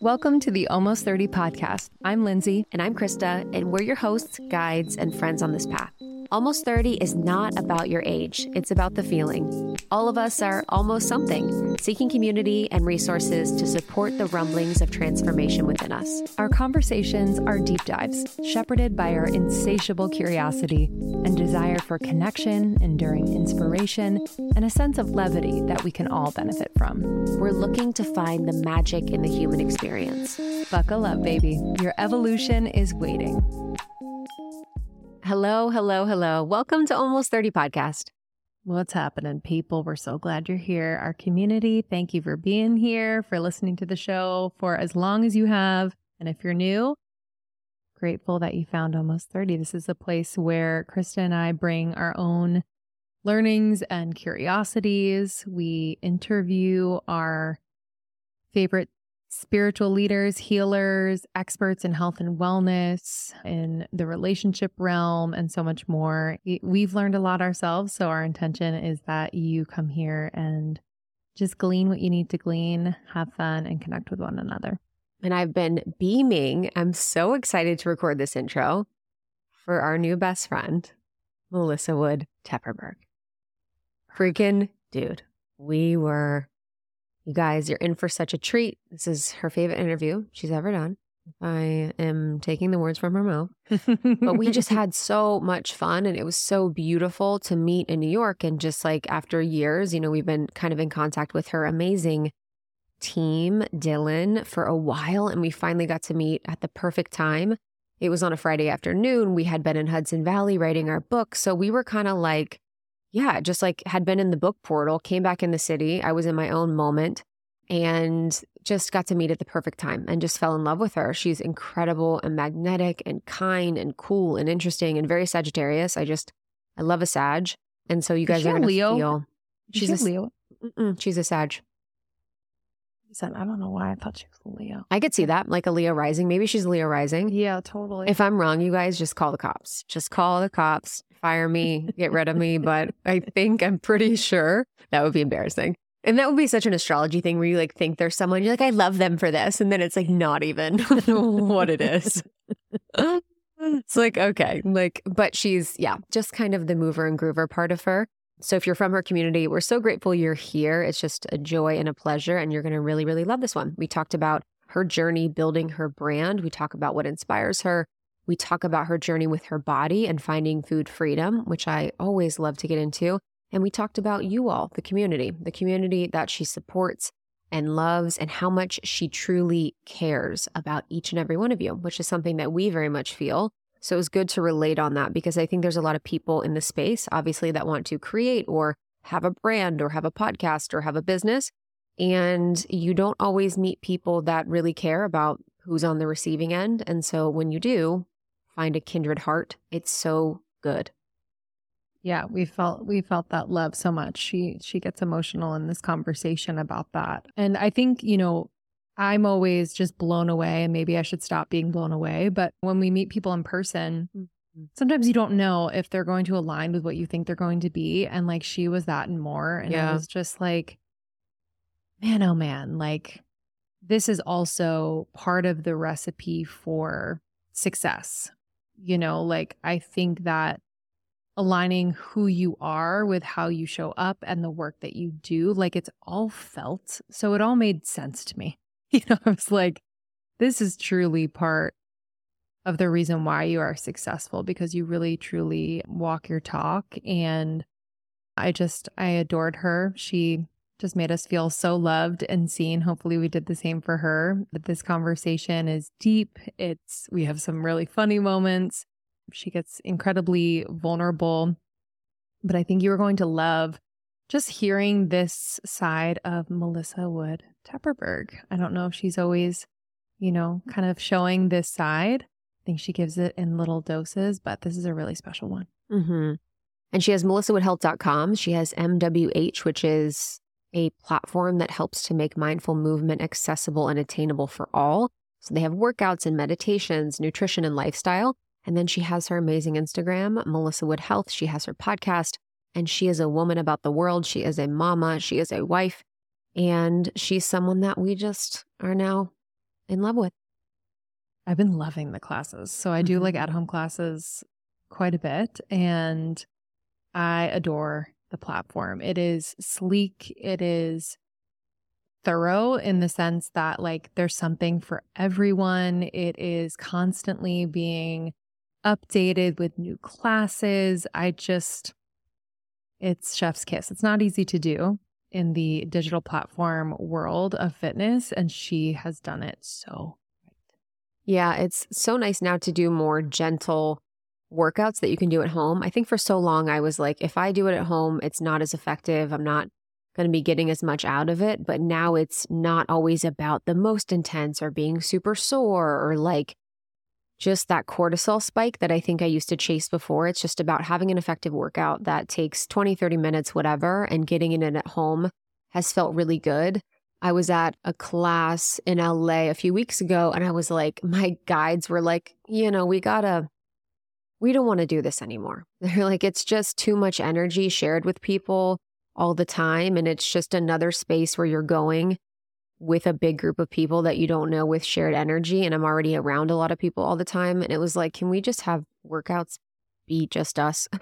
Welcome to the Almost 30 podcast. I'm Lindsey. And I'm Krista, and we're your hosts, guides, and friends on this path. Almost 30 is not about your age, it's about the feeling. All of us are almost something, seeking community and resources to support the rumblings of transformation within us. Our conversations are deep dives, shepherded by our insatiable curiosity and desire for connection, enduring inspiration, and a sense of levity that we can all benefit from. We're looking to find the magic in the human experience. Buckle up, baby. Your evolution is waiting. Hello, hello, hello. Welcome to Almost 30 Podcast. What's happening, people? We're so glad you're here. Our community, thank you for being here, for listening to the show for as long as you have. And if you're new, grateful that you found Almost 30. This is a place where Krista and I bring our own learnings and curiosities. We interview our favorite spiritual leaders, healers, experts in health and wellness, in the relationship realm, and so much more. We've learned a lot ourselves. So, our intention is that you come here and just glean what you need to glean, have fun, and connect with one another. And I've been beaming. I'm so excited to record this intro for our new best friend, Melissa Wood Tepperberg. Freaking dude. We were you guys, you're in for such a treat. This is her favorite interview she's ever done. I am taking the words from her mouth. but we just had so much fun and it was so beautiful to meet in New York. And just like after years, you know, we've been kind of in contact with her amazing team, Dylan, for a while. And we finally got to meet at the perfect time. It was on a Friday afternoon. We had been in Hudson Valley writing our book. So we were kind of like, yeah, just like had been in the book portal, came back in the city. I was in my own moment and just got to meet at the perfect time and just fell in love with her. She's incredible and magnetic and kind and cool and interesting and very Sagittarius. I just, I love a Sag. And so you guys are going to feel. She's a Leo. she's a Sag. I don't know why I thought she was a Leo. I could see that, like a Leo rising. Maybe she's Leo rising. Yeah, totally. If I'm wrong, you guys just call the cops. Just call the cops fire me, get rid of me. But I think I'm pretty sure that would be embarrassing. And that would be such an astrology thing where you like think there's someone, you're like, I love them for this. And then it's like not even what it is. it's like, okay. Like, but she's, yeah, just kind of the mover and groover part of her. So if you're from her community, we're so grateful you're here. It's just a joy and a pleasure. And you're going to really, really love this one. We talked about her journey building her brand. We talk about what inspires her. We talk about her journey with her body and finding food freedom, which I always love to get into. And we talked about you all, the community, the community that she supports and loves, and how much she truly cares about each and every one of you, which is something that we very much feel. So it was good to relate on that because I think there's a lot of people in the space, obviously, that want to create or have a brand or have a podcast or have a business. And you don't always meet people that really care about who's on the receiving end. And so when you do, find a kindred heart. It's so good. Yeah, we felt we felt that love so much. She she gets emotional in this conversation about that. And I think, you know, I'm always just blown away and maybe I should stop being blown away, but when we meet people in person, mm-hmm. sometimes you don't know if they're going to align with what you think they're going to be and like she was that and more and yeah. it was just like man oh man, like this is also part of the recipe for success you know, like I think that aligning who you are with how you show up and the work that you do, like it's all felt. So it all made sense to me. You know, I was like, this is truly part of the reason why you are successful because you really truly walk your talk. And I just, I adored her. She just made us feel so loved and seen. Hopefully, we did the same for her. But this conversation is deep. It's, we have some really funny moments. She gets incredibly vulnerable. But I think you are going to love just hearing this side of Melissa Wood Tepperberg. I don't know if she's always, you know, kind of showing this side. I think she gives it in little doses, but this is a really special one. Mm-hmm. And she has melissawoodhealth.com. She has MWH, which is a platform that helps to make mindful movement accessible and attainable for all. So they have workouts and meditations, nutrition and lifestyle. And then she has her amazing Instagram, Melissa Wood Health. She has her podcast, and she is a woman about the world. She is a mama, she is a wife, and she's someone that we just are now in love with? I've been loving the classes. So I do Mhm. like at home classes quite a bit and I adore the platform. It is sleek, it is thorough in the sense that like there's something for everyone. It is constantly being updated with new classes. I just it's chef's kiss. It's not easy to do in the digital platform world of fitness and she has done it so right. Yeah, it's so nice now to do more gentle workouts that you can do at home. I think for so long I was like, if I do it at home, it's not as effective. I'm not going to be getting as much out of it. But now it's not always about the most intense or being super sore or like just that cortisol spike that I think I used to chase before. It's just about having an effective workout that takes 20, 30 minutes, whatever, and getting in it at home has felt really good. I was at a class in LA a few weeks ago and I was like, my guides were like, you know, we gotta, we don't want to do this anymore. They're like, it's just too much energy shared with people all the time. And it's just another space where you're going with a big group of people that you don't know with shared energy. And I'm already around a lot of people all the time. And it was like, can we just have workouts be just us?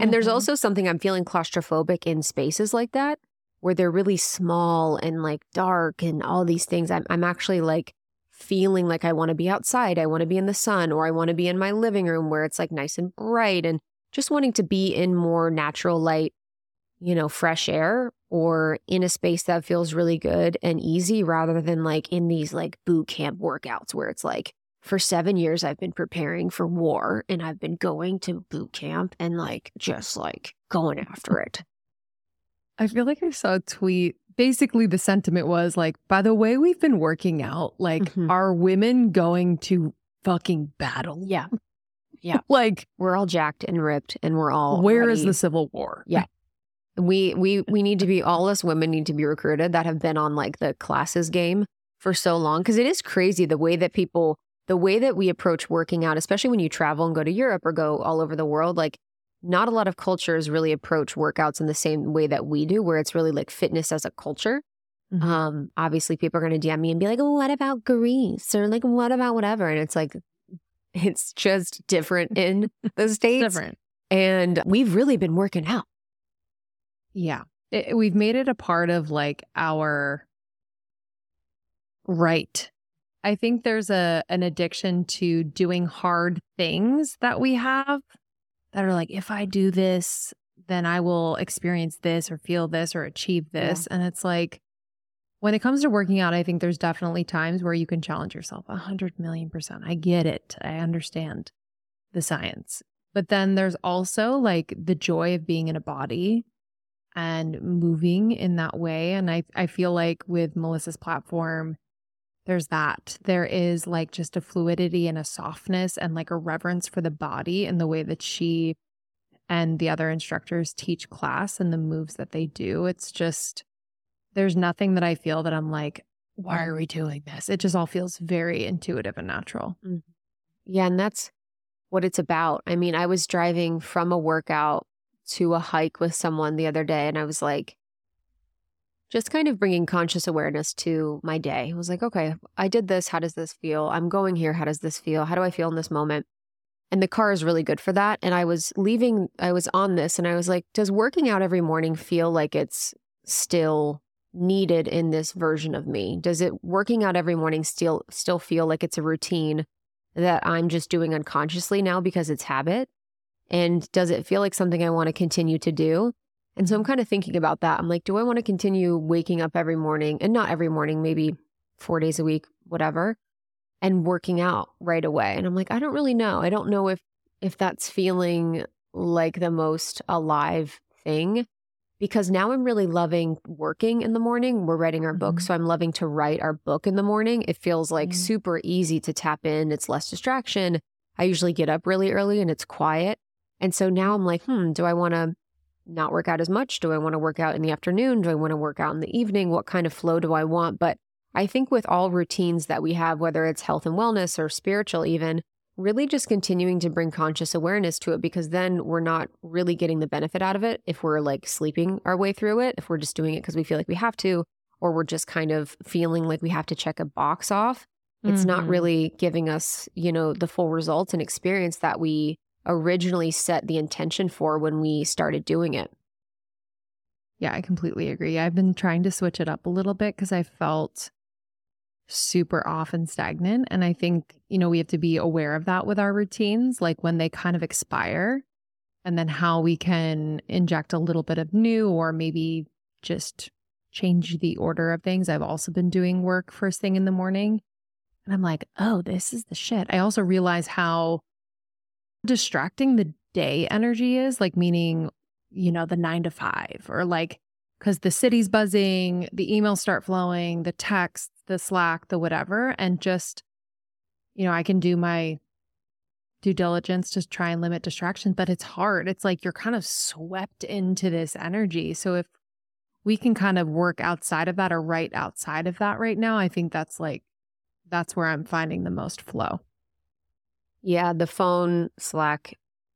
And there's Mhm. also something I'm feeling claustrophobic in spaces like that where they're really small and like dark and all these things. I'm, I'm actually like feeling like I want to be outside. I want to be in the sun or I want to be in my living room where it's like nice and bright and just wanting to be in more natural light, you know, fresh air or in a space that feels really good and easy rather than like in these like boot camp workouts where it's like, for seven years, I've been preparing for war and I've been going to boot camp and like just like going after it. I feel like I saw a tweet. Basically, the sentiment was like, by the way, we've been working out. Like, Mhm. are women going to fucking battle? Yeah. Yeah. like, We're all jacked and ripped and we're all where is ready. the Civil War? Yeah. We we we need to be all us women need to be recruited that have been on like the classes game for so long. Because it is crazy the way that people the way that we approach working out especially when you travel and go to Europe or go all over the world like not a lot of cultures really approach workouts in the same way that we do where it's really like fitness as a culture. Mhm. um obviously people are going to DM me and be like oh, what about Greece? or like what about whatever? And it's like it's just different in the states. Different. and we've really been working out Yeah. It- we've made it a part of like our right. I think there's a an addiction to doing hard things that we have that are like if I do this then I will experience this or feel this or achieve this and it's like when it comes to working out I think there's definitely times where you can challenge yourself a 100 million percent. I get it. I understand the science. But then there's also like the joy of being in a body and moving in that way. And I, I feel like with Melissa's platform, there's that. There is like just a fluidity and a softness and like a reverence for the body and the way that she and the other instructors teach class and the moves that they do. It's just, there's nothing that I feel that I'm like, why are we doing this? It just all feels very intuitive and natural. Mm-hmm. Yeah, and that's what it's about. I mean, I was driving from a workout to a hike with someone the other day, and I was like, just kind of bringing conscious awareness to my day. I was like, okay, I did this. How does this feel? I'm going here. How does this feel? How do I feel in this moment? And the car is really good for that. And I was leaving, I was on this, and I was like, does working out every morning feel like it's still needed in this version of me? Does it working out every morning still still feel like it's a routine that I'm just doing unconsciously now because it's habit? And does it feel like something I want to continue to do? And so I'm kind of thinking about that. I'm like, do I want to continue waking up every morning and not every morning, maybe four days a week, whatever, and working out right away? And I'm like, I don't really know. I don't know if if that's feeling like the most alive thing because now I'm really loving working in the morning. We're writing our book, Mhm. so I'm loving to write our book in the morning. It feels like Mhm. super easy to tap in. It's less distraction. I usually get up really early and it's quiet. And so now I'm like, hmm, do I want to not work out as much? Do I want to work out in the afternoon? Do I want to work out in the evening? What kind of flow do I want? But I think with all routines that we have, whether it's health and wellness or spiritual, even, really just continuing to bring conscious awareness to it because then we're not really getting the benefit out of it if we're like sleeping our way through it, if we're just doing it because we feel like we have to, or we're just kind of feeling like we have to check a box off. It's not Mhm. really giving us, you know, the full results and experience that we originally set the intention for when we started doing it. Yeah, I completely agree. I've been trying to switch it up a little bit because I felt super off and stagnant. And I think, you know, we have to be aware of that with our routines, like when they kind of expire, and then how we can inject a little bit of new or maybe just change the order of things. I've also been doing work first thing in the morning. And I'm like, oh, this is the shit. I also realize how distracting the day energy is, like, meaning, you know, the nine to five or like, because the city's buzzing, the emails start flowing, the text, the Slack, the whatever. And just, you know, I can do my due diligence to try and limit distractions, but it's hard. It's like you're kind of swept into this energy. So if we can kind of work outside of that or right outside of that right now, I think that's like, that's where I'm finding the most flow. Yeah, the phone, Slack,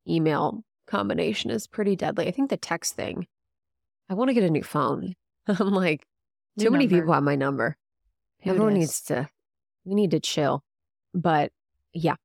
email combination is pretty deadly. I think the text thing, I want to get a new phone. I'm like, too many number. people have my number. It Everyone is. needs to, we need to chill. But yeah,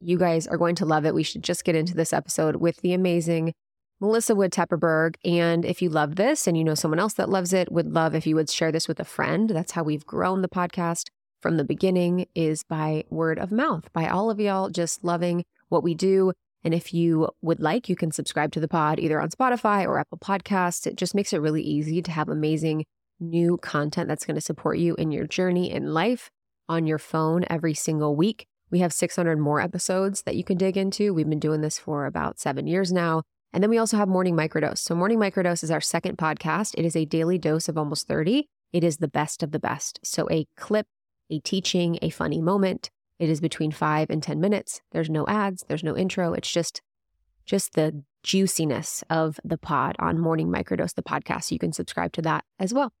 you guys are going to love it. We should just get into this episode with the amazing Melissa Wood Tepperberg. And if you love this and you know someone else that loves it, would love if you would share this with a friend. That's how we've grown the podcast from the beginning is by word of mouth, by all of y'all just loving what we do. And if you would like, you can subscribe to the pod either on Spotify or Apple Podcasts. It just makes it really easy to have amazing new content that's going to support you in your journey in life on your phone every single week. We have 600 more episodes that you can dig into. We've been doing this for about seven years now. And then we also have Morning Microdose. So, Morning Microdose is our second podcast. It is a daily dose of almost 30. It is the best of the best. So, a clip, a teaching, a funny moment. It is between five and 10 minutes. There's no ads, there's no intro. It's just, just the juiciness of the pod on Morning Microdose, the podcast. You can subscribe to that as well.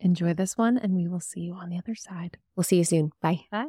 Enjoy this one, and we will see you on the other side. We'll see you soon. Bye. Bye.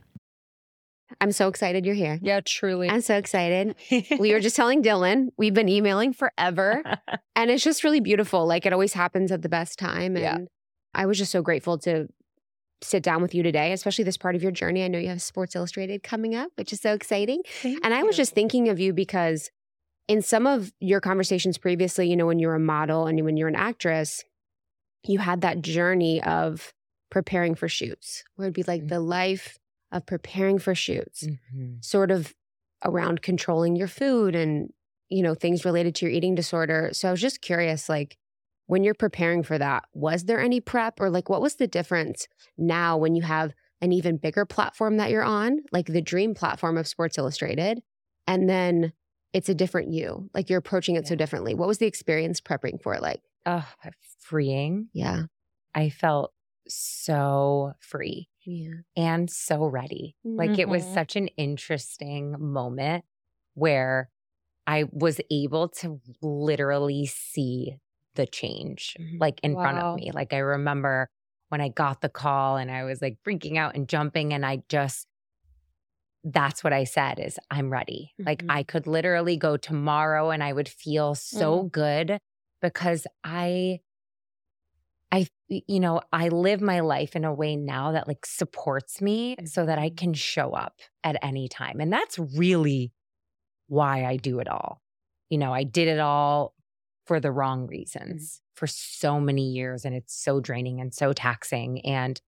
I'm so excited you're here. Yeah, truly. I'm so excited. we were just telling Dylan, we've been emailing forever. and it's just really beautiful. Like it always happens at the best time. And yeah. I was just so grateful to sit down with you today, especially this part of your journey. I know you have Sports Illustrated coming up, which is so exciting. Thank and I was just thinking of you because in some of your conversations previously, you know, when you're a model and when you're an actress, you had that journey of preparing for shoots where it'd be like mm-hmm. the life of preparing for shoots, mm-hmm. sort of around controlling your food and, you know, things related to your eating disorder. So I was just curious, like, when you're preparing for that, was there any prep or like what was the difference now when you have an even bigger platform that you're on, like the dream platform of Sports Illustrated, and then it's a different you, like you're approaching it yeah. so differently. What was the experience prepping for it like? Oh, freeing. Yeah. I felt so free yeah. and so ready. Mm-hmm. Like it was mm-hmm. such an interesting moment where I was able to literally see the change mm-hmm. like in wow. front of me. Like I remember when I got the call and I was like freaking out and jumping and I just that's what I said is I'm ready. Mm-hmm. Like I could literally go tomorrow and I would feel so mm-hmm. good because I I, you know, I live my life in a way now that like supports me so that I mm-hmm. can show up at any time. And that's really why I do it all. You know, I did it all for the wrong mm-hmm. reasons for so many years. And it's so draining and so taxing. And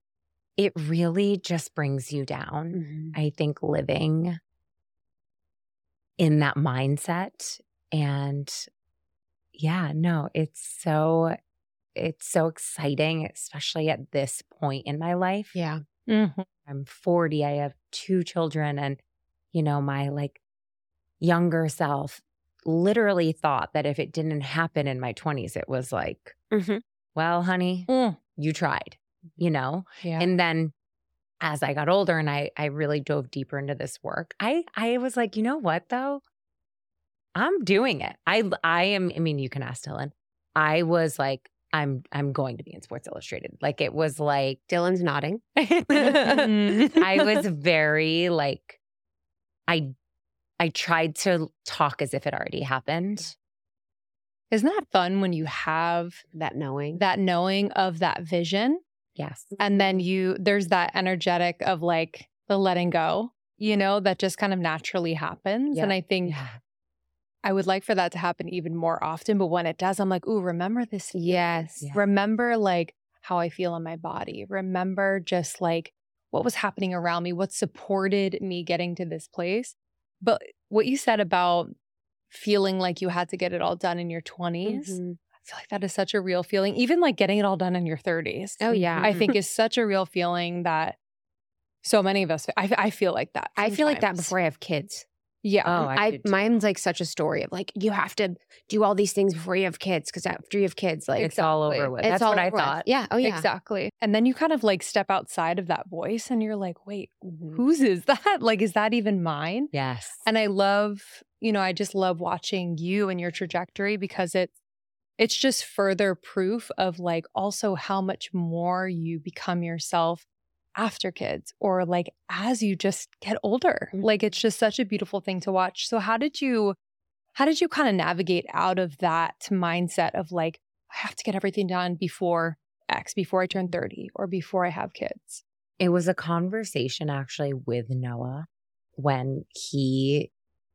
it really just brings you down. Mm-hmm. I think living in that mindset. And yeah, no, it's so it's so exciting, especially at this point in my life. Yeah. Mm-hmm. I'm 40. I have two children. And, you know, my like younger self literally thought that if it didn't happen in my 20s, it was like, mm-hmm. well, honey, mm. you tried, you know? Yeah. And then as I got older and I I really dove deeper into this work, I I was like, you know what though? I'm doing it. I I am, I mean, you can ask Dylan. I was like, I'm I'm going to be in Sports Illustrated. Like it was like Dylan's nodding. Mm-hmm. I was very like I I tried to talk as if it already happened. Isn't that fun when you have that knowing. that knowing of that vision Yes. and then you there's that energetic of like the letting go, you know, that just kind of naturally happens. And I think Yeah. I would like for that to happen even more often. But when it does, I'm like, ooh, remember this. feeling. Yes. Yeah. Remember like how I feel in my body. Remember just like what was happening around me, what supported me getting to this place. But what you said about feeling like you had to get it all done in your 20s, Mhm. I feel like that is such a real feeling. Even like getting it all done in your 30s. Oh yeah. I think is such a real feeling that so many of us I, I feel like that. I feel like that before I have kids. Yeah. Oh, I, I, mine's like such a story of like you have to do all these things before you have kids because after you have kids, like it's all over with. it's That's what I over with. Yeah. Oh yeah. Exactly. And then you kind of like step outside of that voice and you're like, wait, Mhm. whose is that? Like, is that even mine? Yes. And I love, you know, I just love watching you and your trajectory because it's it's just further proof of like also how much more you become yourself after kids or like as you just get older. Mhm. Like it's just such a beautiful thing to watch. So how did you how did you kind of navigate out of that mindset of like I have to get everything done before X, before I turn 30 or before I have kids? It was a conversation actually with Noah when he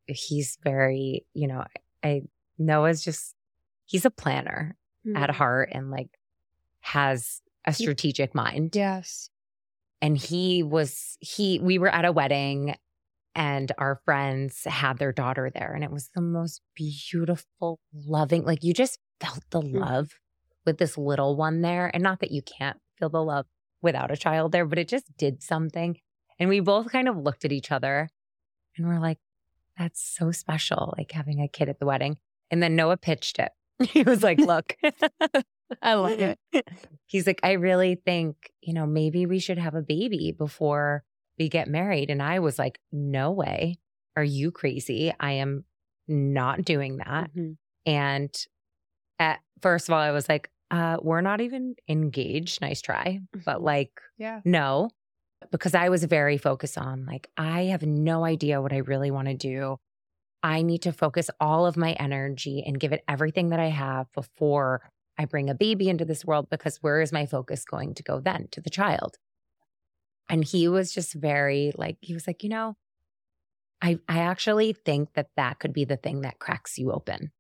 he's very, you know, I Noah's just he's a planner at Mhm. heart and like has a strategic mind. Yes. And he was he we were at a wedding and our friends had their daughter there. And it was the most beautiful loving like you just felt the Mhm. love with this little one there. And not that you can't feel the love without a child there but it just did something. And we both kind of looked at each other and we're like that's so special like having a kid at the wedding. And then Noah pitched it he was like look I love it. he's like I really think you know maybe we should have a baby before we get married and I was like no way are you crazy I am not doing that Mhm. and at first of all, I was like, uh, we're not even engaged. Nice try. But Mhm. like, Yeah. no, because I was very focused on like, I have no idea what I really want to do. I need to focus all of my energy and give it everything that I have before I bring a baby into this world because where is my focus going to go then? To the child. And he was just very like, he was like, you know, I, I actually think that that could be the thing that cracks you open.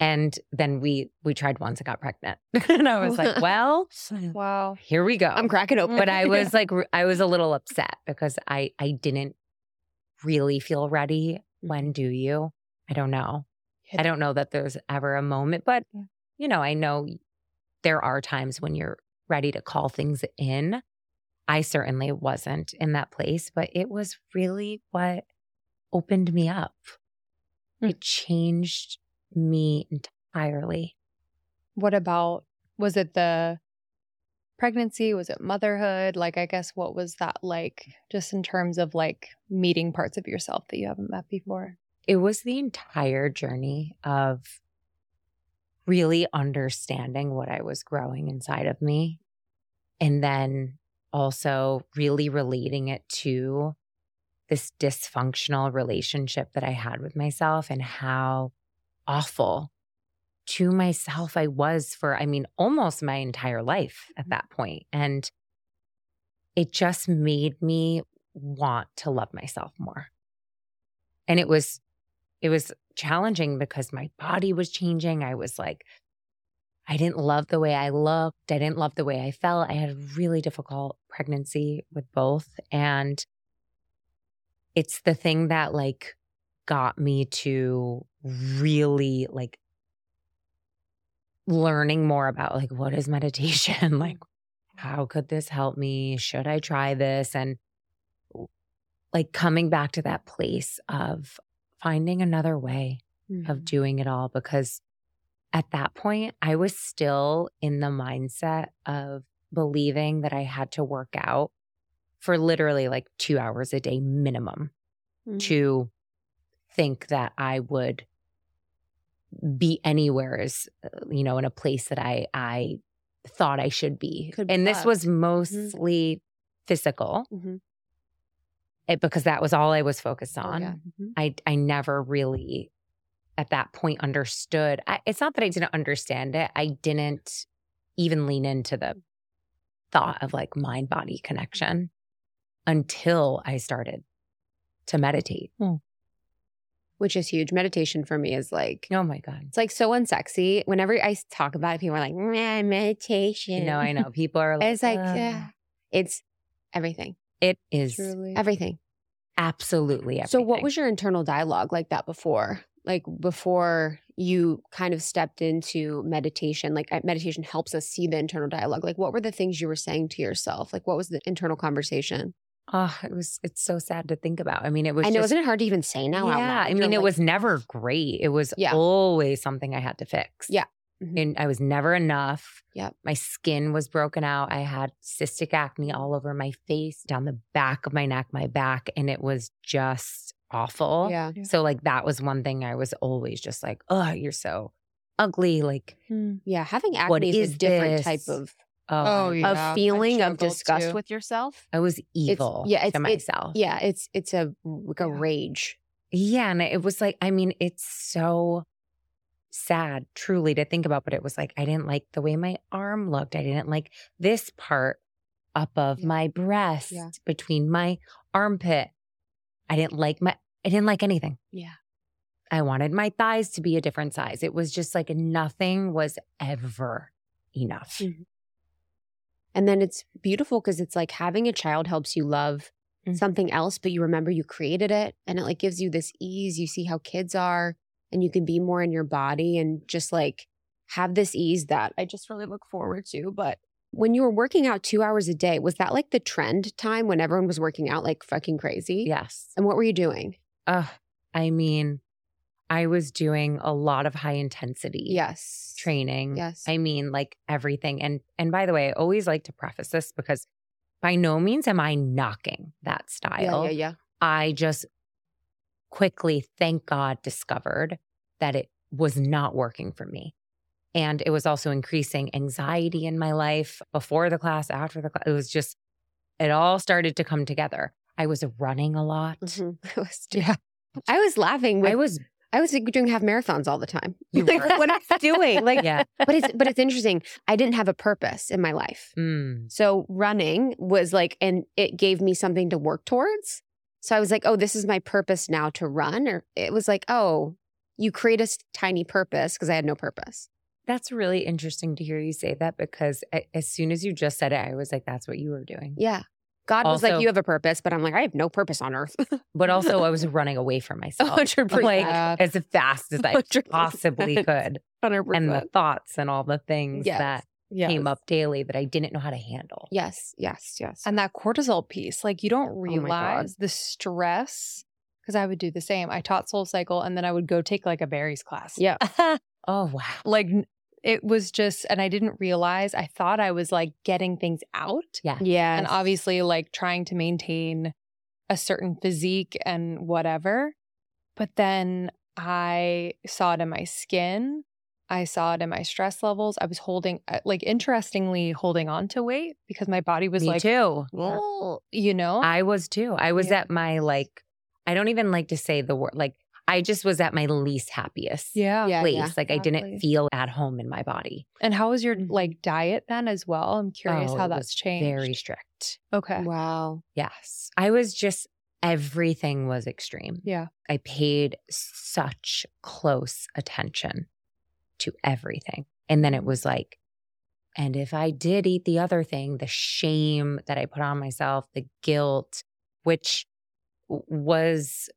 And then we we tried once and got pregnant. and I was like, well, Wow. here we go. I'm cracking open. but I was like I was a little upset because I I didn't really feel ready. When do you? I don't know. I don't know that there's ever a moment, but Yeah. you know, I know there are times when you're ready to call things in. I certainly wasn't in that place, but it was really what opened me up. Mm. It changed me entirely. What about was it the pregnancy? Was it motherhood? Like I guess what was that like just in terms of like meeting parts of yourself that you haven't met before? It was the entire journey of really understanding what I was growing inside of me. And then also really relating it to this dysfunctional relationship that I had with myself and how awful to myself I was for, I mean, almost my entire life at mm-hmm. that point. And it just made me want to love myself more. And it was, it was challenging because my body was changing. I was like, I didn't love the way I looked. I didn't love the way I felt. I had a really difficult pregnancy with both. And it's the thing that like got me to really like learning more about like what is meditation? like how could this help me? Should I try this? And like coming back to that place of finding another way Mhm. of doing it all because at that point I was still in the mindset of believing that I had to work out for literally like 2 hours a day minimum Mhm. to think that I would be anywhere as uh, you know in a place that I I thought I should be. Could be and this loved. was mostly physical. Mhm. it, because that was all I was focused on. Oh, yeah. Mhm. I I never really at that point understood. I, it's not that I didn't understand it. I didn't even lean into the thought of like mind body connection until I started to meditate. Which is huge. Meditation for me is like Oh my god. it's like so unsexy. Whenever I talk about it, people are like, "Meh, meditation. No, I know people are. like, It's like, yeah, it's everything. it is Truly. Everything. absolutely everything. So what was your internal dialogue like that before? Like before you kind of stepped into meditation, like uh, meditation helps us see the internal dialogue. Like what were the things you were saying to yourself? Like what was the internal conversation? Oh, it was. It's so sad to think about. I mean, it was. I know, just, isn't it hard to even say now? out Yeah, loud? I You're mean, it like, was never great. It was Yeah. always something I had to fix. Yeah. Mhm. and I was never enough. Yep. my skin was broken out. I had cystic acne all over my face, down the back of my neck, my back, and it was just awful. Yeah. So like that was one thing I was always just like, oh, you're so ugly. Like, Yeah. Having acne What is, is a different this? type of Oh, I- yeah. of feeling of disgust too. with yourself. I was evil. yeah, it's- to it's- myself. Yeah, it's it's a like a Yeah. rage. Yeah. And it was like, I mean, it's so sad truly to think about, but it was like, I didn't like the way my arm looked. I didn't like this part up of Yeah. my breast Yeah. between my armpit. I didn't like my, I didn't like anything. Yeah. I wanted my thighs to be a different size. It was just like nothing was ever enough. Mm. And then it's beautiful because it's like having a child helps you love Mhm. something else, but you remember you created it and it like gives you this ease. You see how kids are and you can be more in your body and just like have this ease that I just really look forward to. But when you were working out two hours a day, was that like the trend time when everyone was working out like fucking crazy? Yes. And what were you doing? Uh, I mean, I was doing a lot of high intensity Yes. training. Yes. I mean, like everything. And and by the way, I always like to preface this because by no means am I knocking that style. yeah, yeah, yeah. I just quickly, thank God, discovered that it was not working for me. And it was also increasing anxiety in my life before the class, after the class. It was just, it all started to come together. I was running a lot. Mhm. I was Yeah. I was laughing. With, I was, I was doing half marathons all the time. You like, what I doing? Like, yeah. but it's but it's interesting. I didn't have a purpose in my life. Mm. So running was like, and it gave me something to work towards. So I was like, oh, this is my purpose now to run. Or it was like, oh, you create a tiny purpose because I had no purpose. That's really interesting to hear you say that because as soon as you just said it, I was like, that's what you were doing. Yeah. God was like, you have a purpose, but I'm like, I have no purpose on earth. But also, I was running away from myself. 100%. Like, as fast as I 100%. possibly could. 100%. And the thoughts and all the things Yes. that Yes. came up daily that I didn't know how to handle. yes, yes, yes. And that cortisol piece, like you don't Oh realize the stress. Because I would do the same. I taught Soul Cycle, and then I would go take like a Barry's class. yeah. oh, wow. like n- it was just, and I didn't realize. I thought I was like getting things out, Yeah. Yeah. and obviously like trying to maintain a certain physique and whatever. But then I saw it in my skin. I saw it in my stress levels. I was holding, uh, like, interestingly, holding on to weight because my body was Me like, too. well, you know, I was too. I was Yeah. at my like, I don't even like to say the word, like, I just was at my least happiest yeah. Yeah, place. yeah, like, I didn't feel at home in my body. And how was your Mhm. like diet then as well? I'm curious Oh, how that's changed. Very strict. okay. wow. Yes. I was just, everything was extreme. Yeah. I paid such close attention to everything. And then it was like, and if I did eat the other thing, the shame that I put on myself, the guilt, which w- was,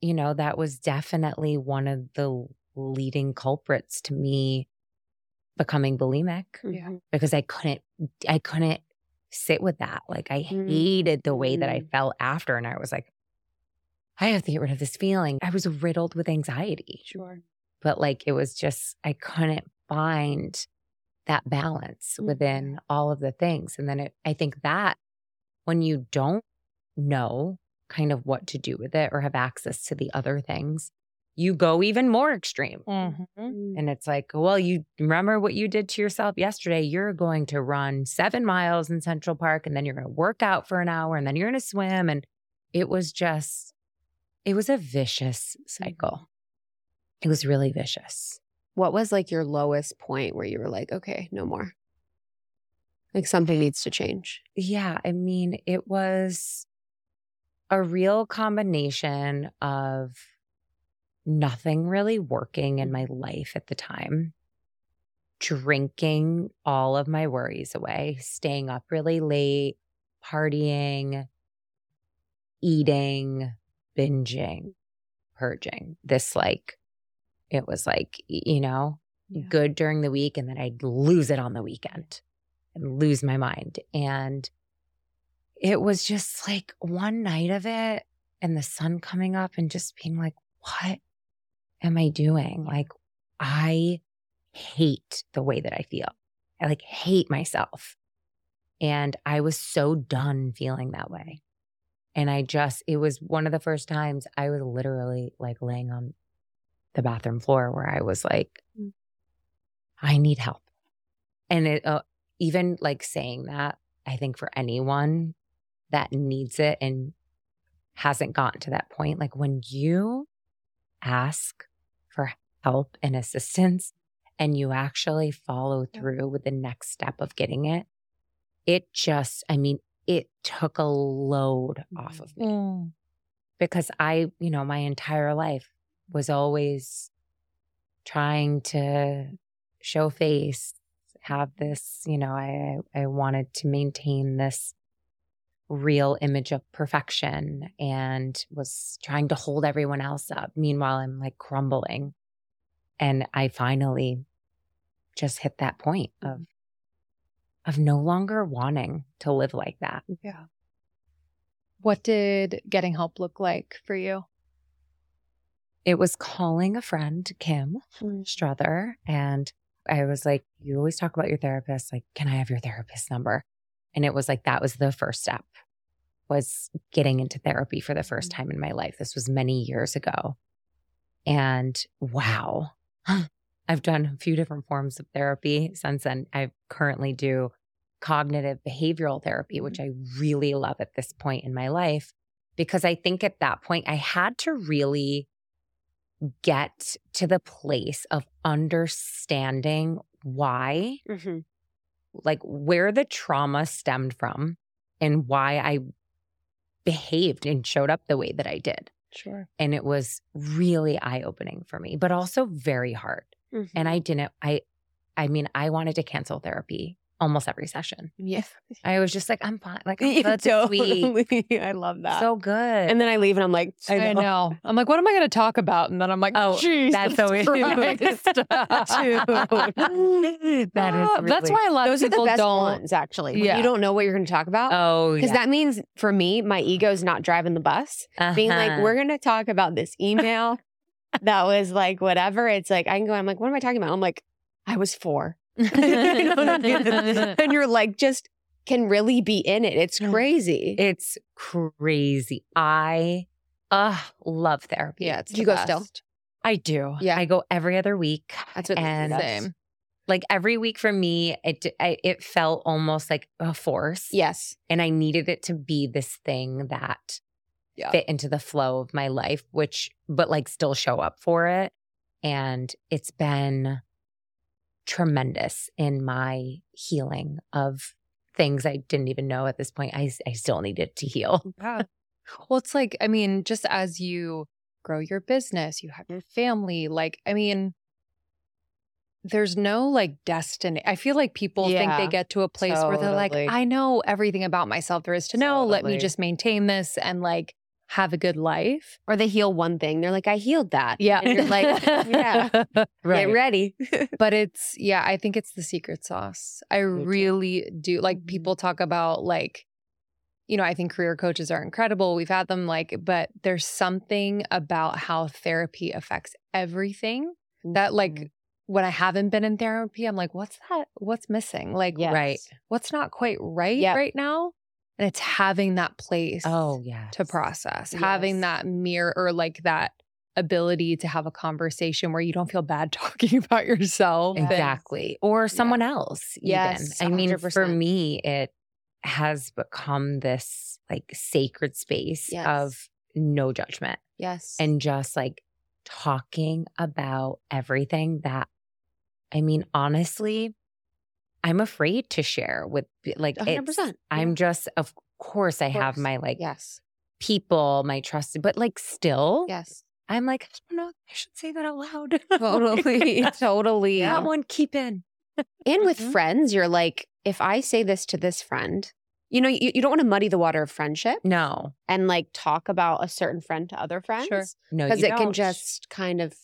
you know, that was definitely one of the leading culprits to me becoming bulimic Yeah. Mhm. because I couldn't, I couldn't sit with that. Like I Mm. hated the way that I Mm. felt after. And I was like, I have to get rid of this feeling. I was riddled with anxiety, Sure. but like it was just, I couldn't find that balance Mm. within all of the things. And then it, I think that when you don't know kind of what to do with it or have access to the other things, you go even more extreme. Mhm. Mm. And it's like, well, you remember what you did to yourself yesterday. You're going to run seven miles in Central Park and then you're going to work out for an hour and then you're going to swim. And it was just, it was a vicious cycle. It was really vicious. What was like your lowest point where you were like, okay, no more? Like something needs to change. Yeah. I mean, it was a real combination of nothing really working in my life at the time, drinking all of my worries away, staying up really late, partying, eating, binging, purging. This, like, it was like, you know, yeah. good during the week, and then I'd lose it on the weekend and lose my mind. And it was just like one night of it and the sun coming up and just being like, what am I doing? Like, I hate the way that I feel. I like hate myself. And I was so done feeling that way. And I just, it was one of the first times I was literally like laying on the bathroom floor where I was like, mm. I need help. And it, uh, even like saying that, I think for anyone that needs it and hasn't gotten to that point, like when you ask for help and assistance and you actually follow through with the next step of getting it, it just, I mean, it took a load off of me mm. because I, you know, my entire life was always trying to show face, have this, you know, I I wanted to maintain this real image of perfection and was trying to hold everyone else up. Meanwhile, I'm like crumbling. And I finally just hit that point of mm-hmm. of no longer wanting to live like that. Yeah. What did getting help look like for you? It was calling a friend, Kim mm. Struther, and I was like, You always talk about your therapist. Like, can I have your therapist number? And it was like, that was the first step was getting into therapy for the first mm-hmm. time in my life. This was many years ago. And wow, I've done a few different forms of therapy since then. I currently do cognitive behavioral therapy, which mm-hmm. I really love at this point in my life, because I think at that point I had to really get to the place of understanding why, mm-hmm. Like where the trauma stemmed from and why I behaved and showed up the way that I did. Sure. And it was really eye opening for me, but also very hard. Mm-hmm. And I didn't, I, I mean, I wanted to cancel therapy almost every session. Yeah. I was just like, I'm fine. Like, that's totally. sweet. I love that. So good. And then I leave and I'm like, I know. I know. I'm like, what am I going to talk about? And then I'm like, oh, that's so that is really... That's why a lot Those of people are the best don't. Ones, actually. yeah. you don't know what you're going to talk about. Oh, Because yeah. that means for me, my ego's not driving the bus. Uh-huh. Being like, uh-huh. we're going to talk about this email that was like whatever. It's like, I can go, I'm like, what am I talking about? I'm like, I was four. and you're like, just can really be in it. It's crazy. It's crazy. I uh love therapy. Yeah, it's do you best. go still? I do. Yeah, I go every other week. That's what and same. Like every week for me, it I, it felt almost like a force. Yes, and I needed it to be this thing that yeah. fit into the flow of my life, which but like still show up for it. And it's been tremendous in my healing of things I didn't even know at this point. I, I still needed to heal. Yeah. Well, it's like, I mean, just as you grow your business, you have your family, like, I mean, there's no like destiny. I feel like people yeah, think they get to a place totally. where they're like, I know everything about myself there is to know. Totally. Let me just maintain this and like have a good life. Or they heal one thing. They're like, I healed that. Yeah. And you're like, yeah, right. get ready. but it's, yeah, I think it's the secret sauce. I really do. Like mm-hmm. people talk about like, you know, I think career coaches are incredible. We've had them like, but there's something about how therapy affects everything that like mm-hmm. when I haven't been in therapy, I'm like, what's that? What's missing? Like, yes. right. What's not quite right yep. right now? And it's having that place oh yeah to process, yes. having that mirror or like that ability to have a conversation where you don't feel bad talking about yourself. Exactly. And, or someone yeah. else. Even. Yes. I mean, 100%. for me, it has become this like sacred space Yes. of no judgment Yes. and just like talking about everything that I mean, honestly, I'm afraid to share with like A hundred it's- percent. I'm just of course I have course. my like yes. people, my trusted, but like still, Yes. I'm like, I don't know, I should say that out loud. Totally. totally. That one keep in. And with Mhm. friends, you're like, if I say this to this friend, you know, you, you don't want to muddy the water of friendship No, and like talk about a certain friend to other friends. no, Because it can don't. just kind of,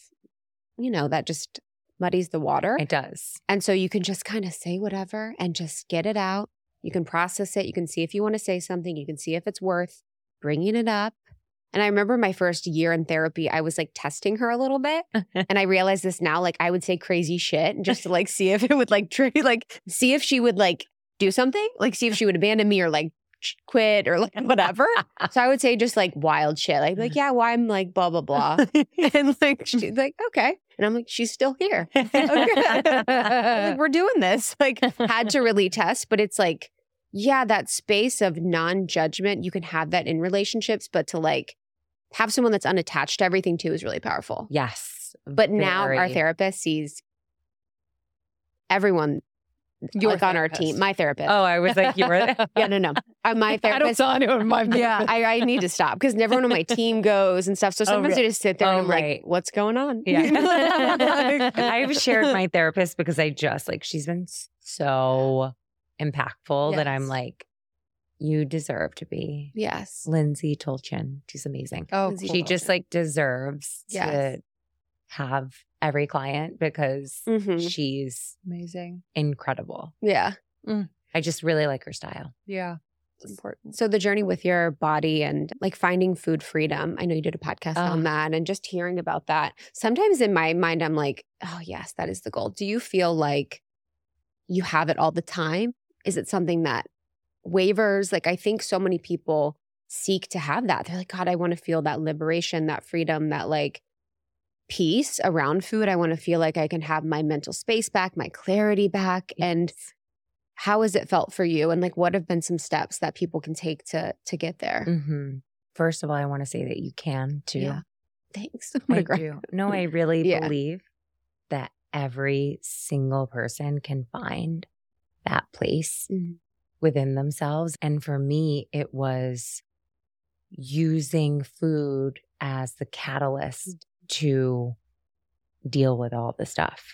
you know, that just muddies the water. it does. And so you can just kind of say whatever and just get it out. You can process it. You can see if you want to say something. You can see if it's worth bringing it up. And I remember my first year in therapy, I was like testing her a little bit. and I realize this now, like I would say crazy shit and just to like see if it would like trigger, like see if she would like do something, like see if she would abandon me or like quit or like whatever. so I would say just like wild shit, like like mm-hmm. yeah, well I'm like blah blah blah, and like she's like okay, and I'm like she's still here. Like, we're doing this. Like had to really test, but it's like yeah, that space of non-judgment, you can have that in relationships, but to like have someone that's unattached to everything too is really powerful. Yes. But now our therapist sees everyone Your like on our team. My therapist. Oh, I was like, you were. yeah, no, no. Uh, my therapist. I don't tell anyone my yeah, I, I need to stop because everyone on my team goes and stuff. So sometimes re- I just sit there and oh, I'm like, "What's going on?" Yeah. I've shared my therapist because I just like she's been so impactful that I'm like, you deserve to be Yes. Lindsay Tolchin. She's amazing. Oh, Lindsay She just like deserves Yes. to have every client because Mhm. she's amazing. incredible. Yeah. I just really like her style. Yeah, it's important. So the journey with your body and like finding food freedom. I know you did a podcast on Oh. that and just hearing about that. Sometimes in my mind I'm like, "Oh, yes, that is the goal." Do you feel like you have it all the time? Is it something that wavers? Like I think so many people seek to have that. They're like, "God, I want to feel that liberation, that freedom, that like peace around food. I want to feel like I can have my mental space back, my clarity back." And how has it felt for you and like what have been some steps that people can take to to get there hmm First of all, I want to say that you can too. Yeah. thanks I'm I do. No, I really Yeah. believe that every single person can find that place Mhm. within themselves. And for me, it was using food as the catalyst to deal with all the stuff.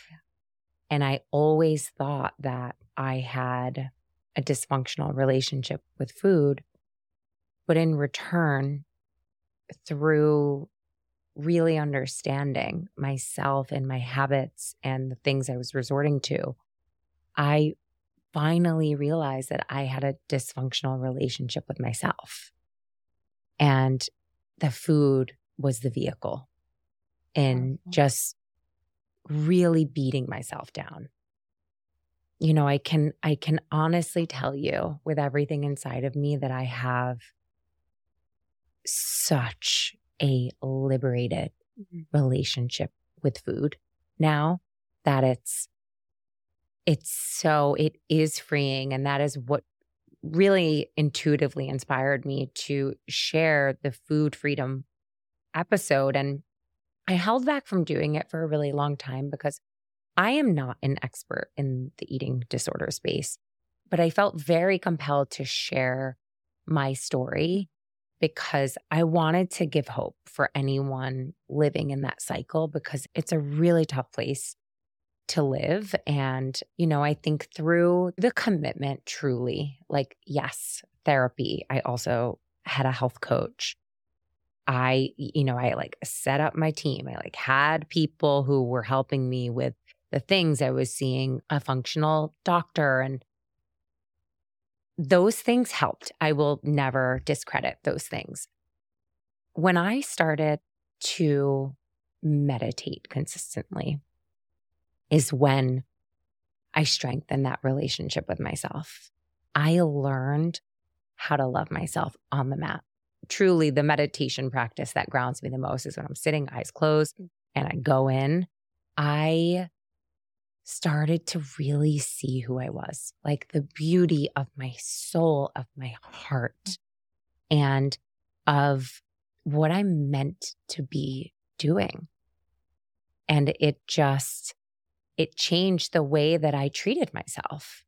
And I always thought that I had a dysfunctional relationship with food. But in return, through really understanding myself and my habits and the things I was resorting to, I finally realized that I had a dysfunctional relationship with myself. And the food was the vehicle in Powerful. just really beating myself down. You know, I can I can honestly tell you with everything inside of me that I have such a liberated Mhm. relationship with food now that it's it's so it is freeing and that is what really intuitively inspired me to share the food freedom episode and I held back from doing it for a really long time because I am not an expert in the eating disorder space but I felt very compelled to share my story because I wanted to give hope for anyone living in that cycle because it's a really tough place to live. And, you know, I think through the commitment, truly, like, yes, therapy, I also had a health coach. I, you know, I like set up my team. I like had people who were helping me with the things I was seeing a functional doctor and those things helped. I will never discredit those things. When I started to meditate consistently, is when I strengthened that relationship with myself. I learned how to love myself on the mat. Truly, the meditation practice that grounds me the most is when I'm sitting, eyes closed, mm. and I go in. I started to really see who I was, like the beauty of my soul, of my heart, and of what I'm meant to be doing. And it just, it changed the way that I treated myself.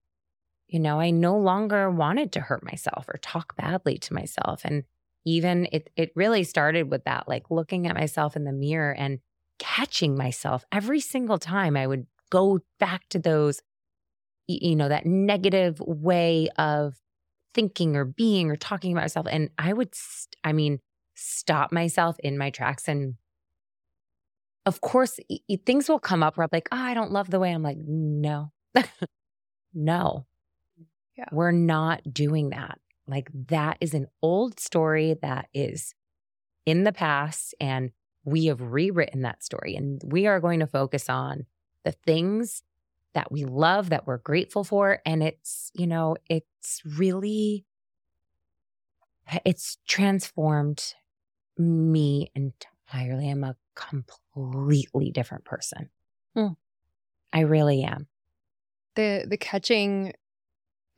You know, I no longer wanted to hurt myself or talk badly to myself. And even it, it really started with that, like looking at myself in the mirror and catching myself every single time I would go back to those, you know, that negative way of thinking or being or talking about myself. And I would, st- I mean, stop myself in my tracks. And of course, y- things will come up where I'm like, oh, I don't love the way I'm like, no, no, Yeah. we're not doing that. Like, that is an old story that is in the past. And we have rewritten that story. And we are going to focus on the things that we love, that we're grateful for. And it's, you know, it's really, it's transformed me entirely. I'm a completely different person. Hmm. I really am. the the catching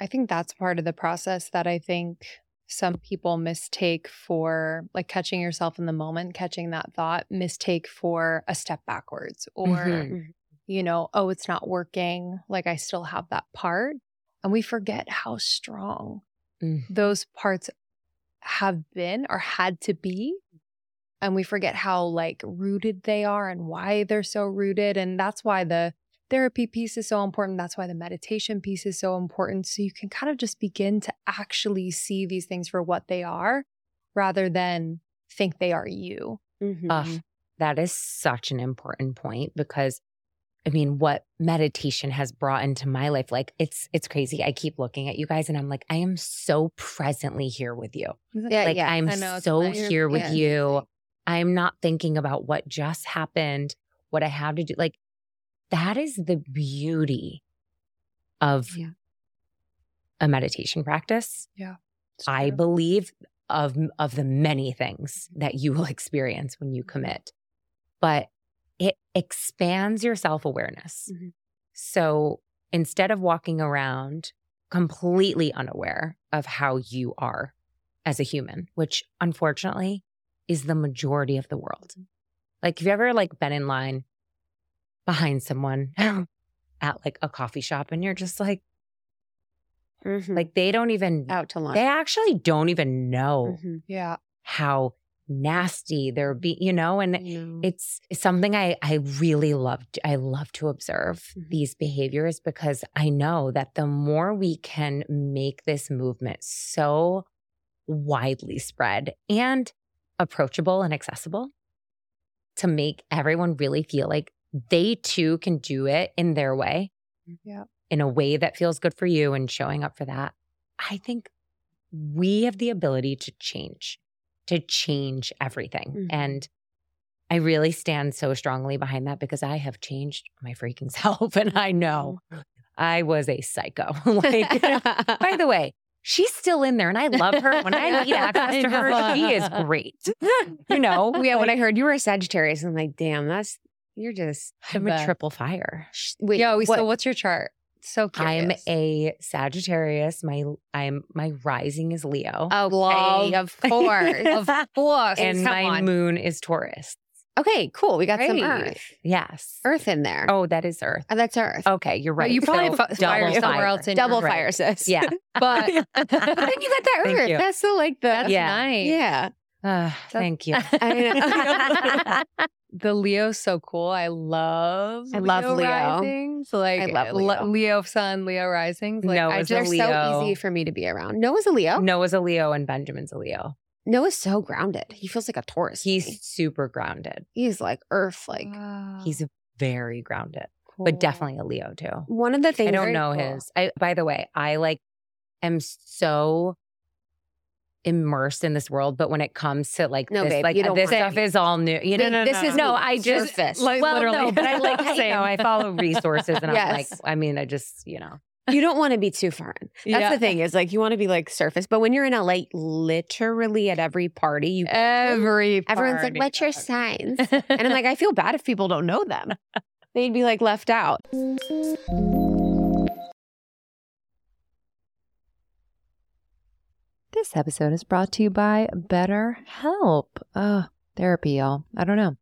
i think that's part of the process that i think some people mistake for like catching yourself in the moment catching that thought mistake for a step backwards or Mhm. you know oh it's not working like i still have that part and we forget how strong Mm. those parts have been or had to be and we forget how like rooted they are and why they're so rooted and that's why the therapy piece is so important that's why the meditation piece is so important so you can kind of just begin to actually see these things for what they are rather than think they are you Mhm. Ugh, that is such an important point because I mean, what meditation has brought into my life, like it's it's crazy. I keep looking at you guys and I'm like, I am so presently here with you. Yeah, like yeah. I'm I know, so here with Yeah. you. I'm not thinking about what just happened, what I have to do. Like that is the beauty of Yeah. a meditation practice. Yeah. I believe of of the many things that you will experience when you commit. But it expands your self-awareness. Mhm. So instead of walking around completely unaware of how you are as a human, which unfortunately is the majority of the world. Like have you ever like been in line behind someone at like a coffee shop and you're just like Mhm. like they don't even out to lunch. they actually don't even know Mhm. yeah how nasty they're be you know and I know. it's it's something i i really love i love to observe Mhm. these behaviors because i know that the more we can make this movement so widely spread and approachable and accessible to make everyone really feel like they too can do it in their way yeah in a way that feels good for you and showing up for that, I think we have the ability to change, to change everything. Mhm. And I really stand so strongly behind that because I have changed my freaking self. And I know I was a psycho. like, by the way, she's still in there and I love her. When I need access to her, she is great. You know, yeah, when I heard you were a Sagittarius, I'm like, damn, that's you're just I'm a triple fire. wait. Yo, what- so what's your chart so I'm a Sagittarius. My I'm my rising is Leo. Okay, Love. of course, of course. and Come my on. moon is Taurus. Okay, cool. We got some Great. Earth, Yes. Earth in there. Oh, that is Earth. Oh, that's Earth. Okay, you're right. you probably So, fi- fire somewhere else in there. Double fire, sis. Yeah. but then you got that Earth. That's the like the that's Yeah. nice yeah. Ah, thank you. I the Leo's so cool. I love I love Leo. risings. Like I love Leo. Leo. Leo sun, Leo Rising. Like I Noah's a They're Leo. so easy for me to be around. Noah's a Leo. Noah's a Leo and Benjamin's a Leo. Noah's so grounded. He feels like a Taurus. me. He's super grounded. he's like Earth. Like Wow. He's very grounded, Cool. but definitely a Leo too. one of the things I don't know cool. his. I by the way, I like am so immersed in this world, but when it comes to like No, this, babe, like this stuff to. is all new. You know, No, no, this no, is no. no. I just Surface. Like, well, literally. no, but I like you Same. know I follow resources, and I'm like, I mean, I just you know, you don't want to be too far in. That's Yeah. the thing is like you want to be like surface, but when you're in LA, literally at every party, you every everyone's like, "What's your signs?" and I'm like, I feel bad if people don't know them. they'd be like left out. This episode is brought to you by BetterHelp. Uh, therapy, y'all. I don't know.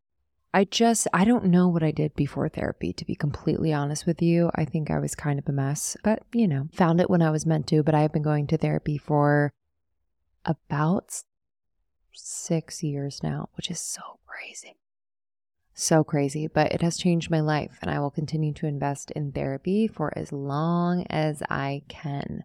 I just, I don't know what I did before therapy, to be completely honest with you. I think I was kind of a mess, but you know, found it when I was meant to. But I have been going to therapy for about six years now, which is so crazy. So crazy, but it has changed my life, and I will continue to invest in therapy for as long as I can.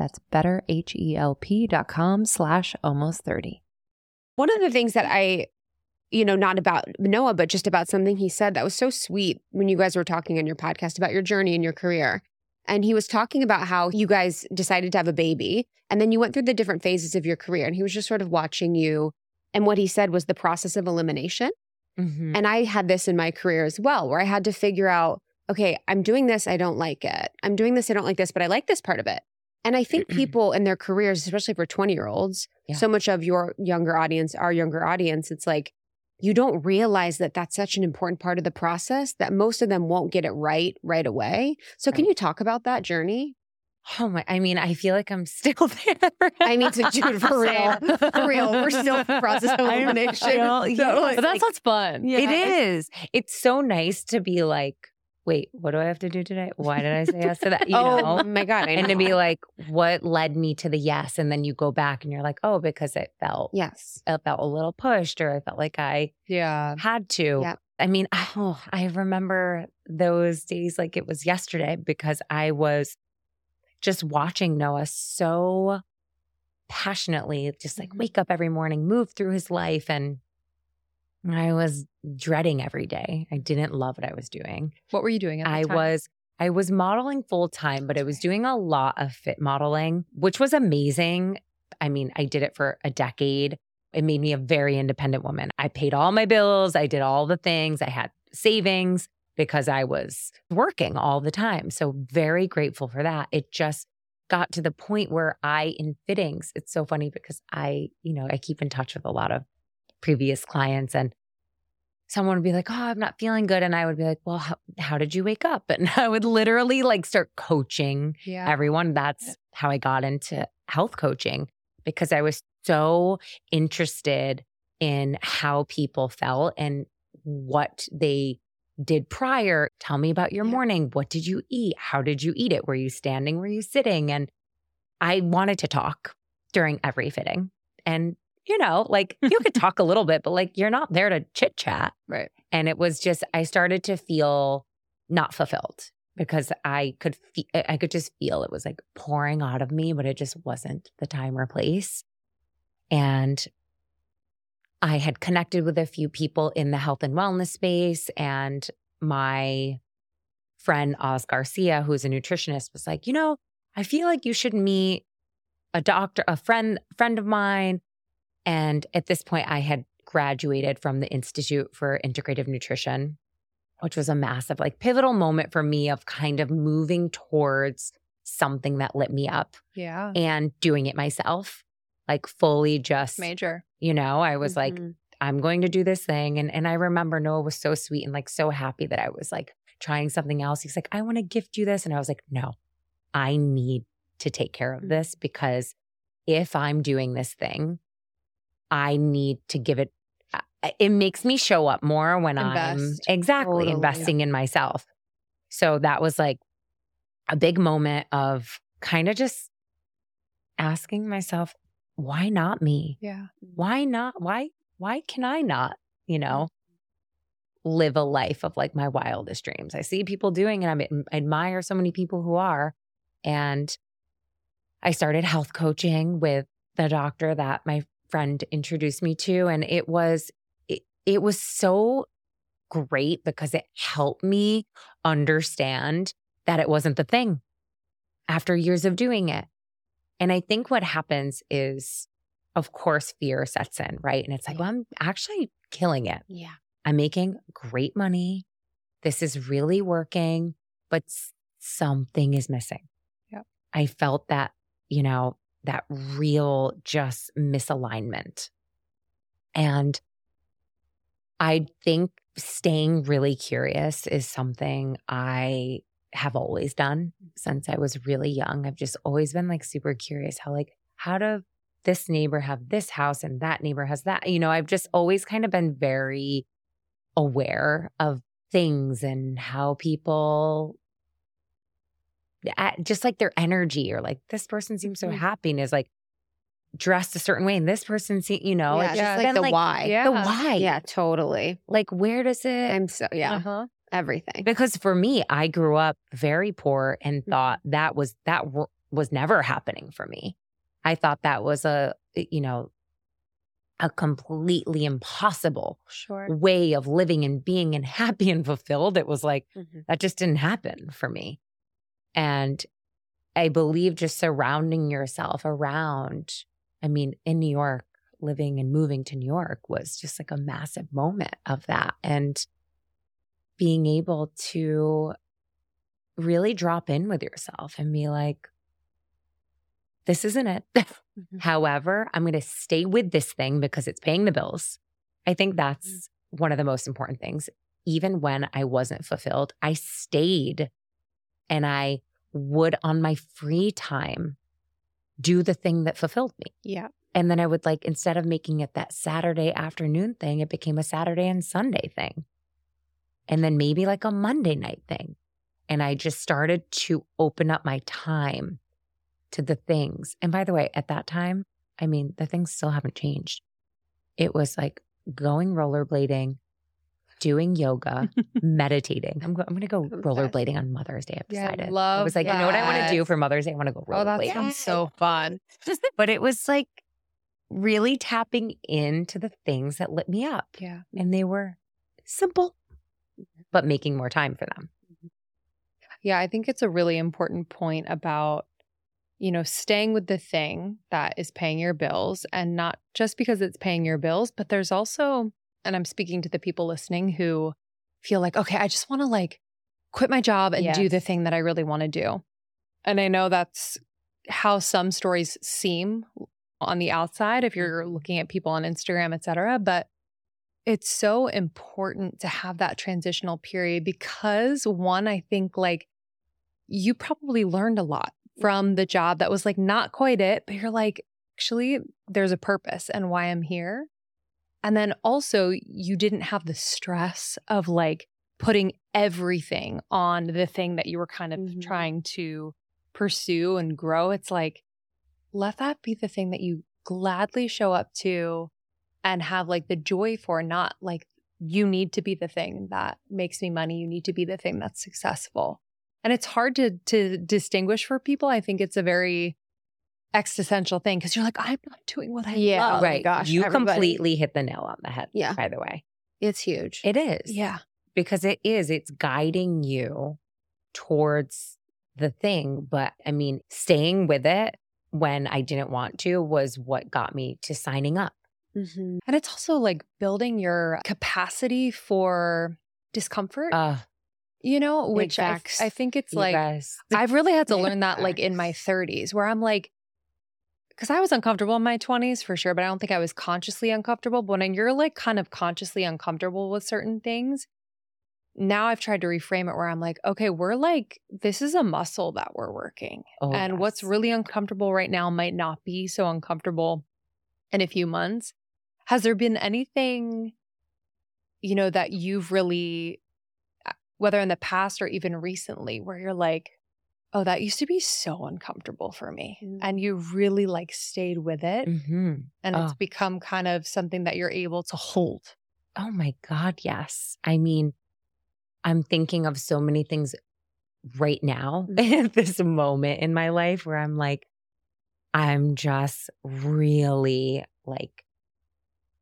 That's betterhelp.com slash almost 30. One of the things that I, you know, not about Noah, but just about something he said that was so sweet when you guys were talking on your podcast about your journey and your career. And he was talking about how you guys decided to have a baby and then you went through the different phases of your career. And he was just sort of watching you. And what he said was the process of elimination. Mhm. And I had this in my career as well, where I had to figure out, okay, I'm doing this, I don't like it. I'm doing this, I don't like this, but I like this part of it. And I think people in their careers, especially for 20 year olds, Yeah. so much of your younger audience, our younger audience, it's like you don't realize that that's such an important part of the process that most of them won't get it right right away. So, can you talk about that journey? Oh my! I mean, I feel like I'm still there. I mean, to dude, for real, for real, we're still in the process of I'm elimination. So, yeah, But that's what's fun. It is. It's so nice to be like, wait, what do I have to do today? Why did I say yes to that? You oh know? my god, and to be like, what led me to the yes? And then you go back and you're like, oh, because it felt, yes, it felt a little pushed, or I felt like I Yeah. had to. I mean, oh, I remember those days like it was yesterday because I was just watching Noah so passionately, just like mm-hmm. wake up every morning, move through his life. And I was dreading every day. I didn't love what I was doing. What were you doing at the I time? was I was modeling full time, but I was doing a lot of fit modeling, which was amazing. I mean, I did it for a decade. It made me a very independent woman. I paid all my bills, I did all the things, I had savings because I was working all the time. So, very grateful for that. It just got to the point where I, in fittings, it's so funny because I, you know, I keep in touch with a lot of previous clients and someone would be like, Oh, I'm not feeling good. And I would be like, Well, how, how did you wake up? And I would literally like start coaching yeah. everyone. That's how I got into health coaching because I was so interested in how people felt and what they did prior. Tell me about your Yeah. morning. What did you eat? How did you eat it? Were you standing? Were you sitting? And I wanted to talk during every fitting. And, you know, like you could talk a little bit, but like you're not there to chit chat. Right. And it was just, I started to feel not fulfilled because I could, fe- I could just feel it was like pouring out of me, but it just wasn't the time or place. And I had connected with a few people in the health and wellness space. And my friend, Oz Garcia, who's a nutritionist, was like, you know, I feel like you should meet a doctor, a friend, friend of mine. And at this point, I had graduated from the Institute for Integrative Nutrition, which was a massive, like pivotal moment for me of kind of moving towards something that lit me up Yeah. and doing it myself, like fully just, Major. you know, I was like, Mhm. I'm going to do this thing. And and I remember Noah was so sweet and like so happy that I was like trying something else. He's like, I want to gift you this. And I was like, no, I need to take care of Mm. this because if I'm doing this thing, I need to give it uh, it makes me show up more when Invest. I'm exactly Totally. investing in myself. So that was like a big moment of kind of just asking myself, why not me? Yeah. Why not? Why, why can I not, you know, mm-hmm. live a life of like my wildest dreams? I see people doing it. I admire so many people who are. And I started health coaching with the doctor that my friend introduced me to. And it was, it, it was so great because it helped me understand that it wasn't the thing after years of doing it. And I think what happens is, of course, fear sets in, right? And it's like, well, I'm actually killing it. Yeah. I'm making great money. This is really working, but something is missing. Yep. I felt that, you know, that real just misalignment. And I think staying really curious is something I have always done since I was really young. I've just always been like super curious how, like, how do this neighbor have this house and that neighbor has that? You know, I've just always kind of been very aware of things and how people just like their energy or like this person seems so Mhm. happy and is like dressed a certain way and this person see you know yeah, it's just been, like the why. Yeah. the why Yeah, totally. like where does it I'm so yeah, Uh-huh. everything. because for me i grew up very poor and Mm-hmm. thought that was that w- was never happening for me i thought that was a you know a completely impossible Sure. way of living and being and happy and fulfilled it was like Mhm. that just didn't happen for me and i believe just surrounding yourself around i mean in new york living and moving to new york was just like a massive moment of that. And being able to really drop in with yourself and be like this isn't it. Mhm. however i'm going to stay with this thing because it's paying the bills. I think that's one of the most important things. Even when i wasn't fulfilled i stayed and I would on my free time do the thing that fulfilled me. Yeah. And then I would like, instead of making it that Saturday afternoon thing, it became a Saturday and Sunday thing. And then maybe like a Monday night thing. And I just started to open up my time to the things. And by the way, at that time, I mean, the things still haven't changed. It was like going rollerblading, doing yoga, meditating. I'm, go- I'm going to go rollerblading on Mother's Day. I've Yeah, I decided. I was like, you know what I want to do for Mother's Day? I want to go Oh, that rollerblading. sounds so fun. but it was like really tapping into the things that lit me up. Yeah. And they were simple, but making more time for them. Yeah, I think it's a really important point about, you know, staying with the thing that is paying your bills and not just because it's paying your bills, but there's also, and I'm speaking to the people listening who feel like, okay, I just want to like quit my job and do the thing that I really want to do. And I know that's how some stories seem on the outside if you're mm-hmm. looking at people on Instagram, et cetera. But it's so important to have that transitional period because one, I think like you probably learned a lot from the job that was like not quite it, but you're like, actually, there's a purpose and why I'm here. And then also, you didn't have the stress of like putting everything on the thing that you were kind of Mhm. trying to pursue and grow. It's like, let that be the thing that you gladly show up to and have like the joy for, not like you need to be the thing that makes me money. You need to be the thing that's successful. And it's hard to to distinguish for people. I think it's a very existential thing because you're like, I'm not doing what I Yeah, love. Oh right. gosh, you everybody. completely hit the nail on the head. Yeah. By the way, It's huge. it is. Yeah. Because it is, it's guiding you towards the thing. But I mean, staying with it when I didn't want to was what got me to signing up. Mhm. And it's also like building your capacity for discomfort, Uh, you know, which I. I think it's you like, guys. I've really had to learn that like in my 30s where I'm like, because I was uncomfortable in my 20s for sure, but I don't think I was consciously uncomfortable. But when you're like kind of consciously uncomfortable with certain things, now I've tried to reframe it where I'm like, okay, we're like, this is a muscle that we're working. Oh, and what's really uncomfortable right now might not be so uncomfortable in a few months. Has there been anything, you know, that you've really, uh, whether in the past or even recently, where you're like, oh, that used to be so uncomfortable for me. Mm. And you really like stayed with it. hmm And it's Oh. become kind of something that you're able to hold. Oh my God, yes. I mean, I'm thinking of so many things right now at this moment in my life where I'm like, I'm just really like,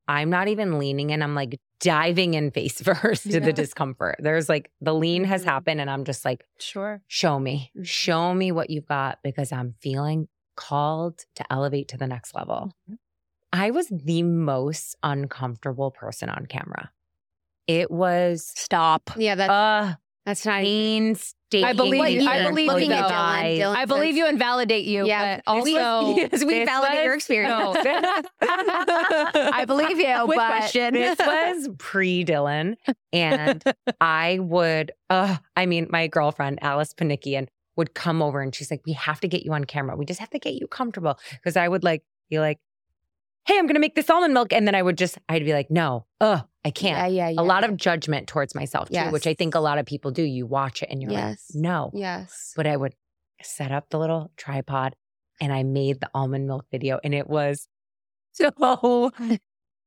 I'm not even leaning in. I'm like diving in face first to Yeah. the discomfort. There's like the lean has Mhm. happened, and I'm just like, Sure. show me, Mhm. show me what you've got because I'm feeling called to elevate to the next level. I was the most uncomfortable person on camera. It was Stop. Yeah, that's uh that's not painstaking. I believe you- I believe looking you. at. Dylan. Dylan I believe you and validate you. Yeah, but this was- also yes, we this validate your was- experience. I believe you, Quick but question. This was pre Dylan. And I would, uh, I mean, my girlfriend, Alice Panikian, would come over and she's like, We have to get you on camera. We just have to get you comfortable. Cause I would like be like, Hey, I'm gonna make this almond milk. And then I would just, I'd be like, No, uh, I can't. Yeah, yeah, yeah. A lot of judgment towards myself too, which I think a lot of people do. You watch it and you're Yes. like, No. Yes. But I would set up the little tripod and I made the almond milk video and it was so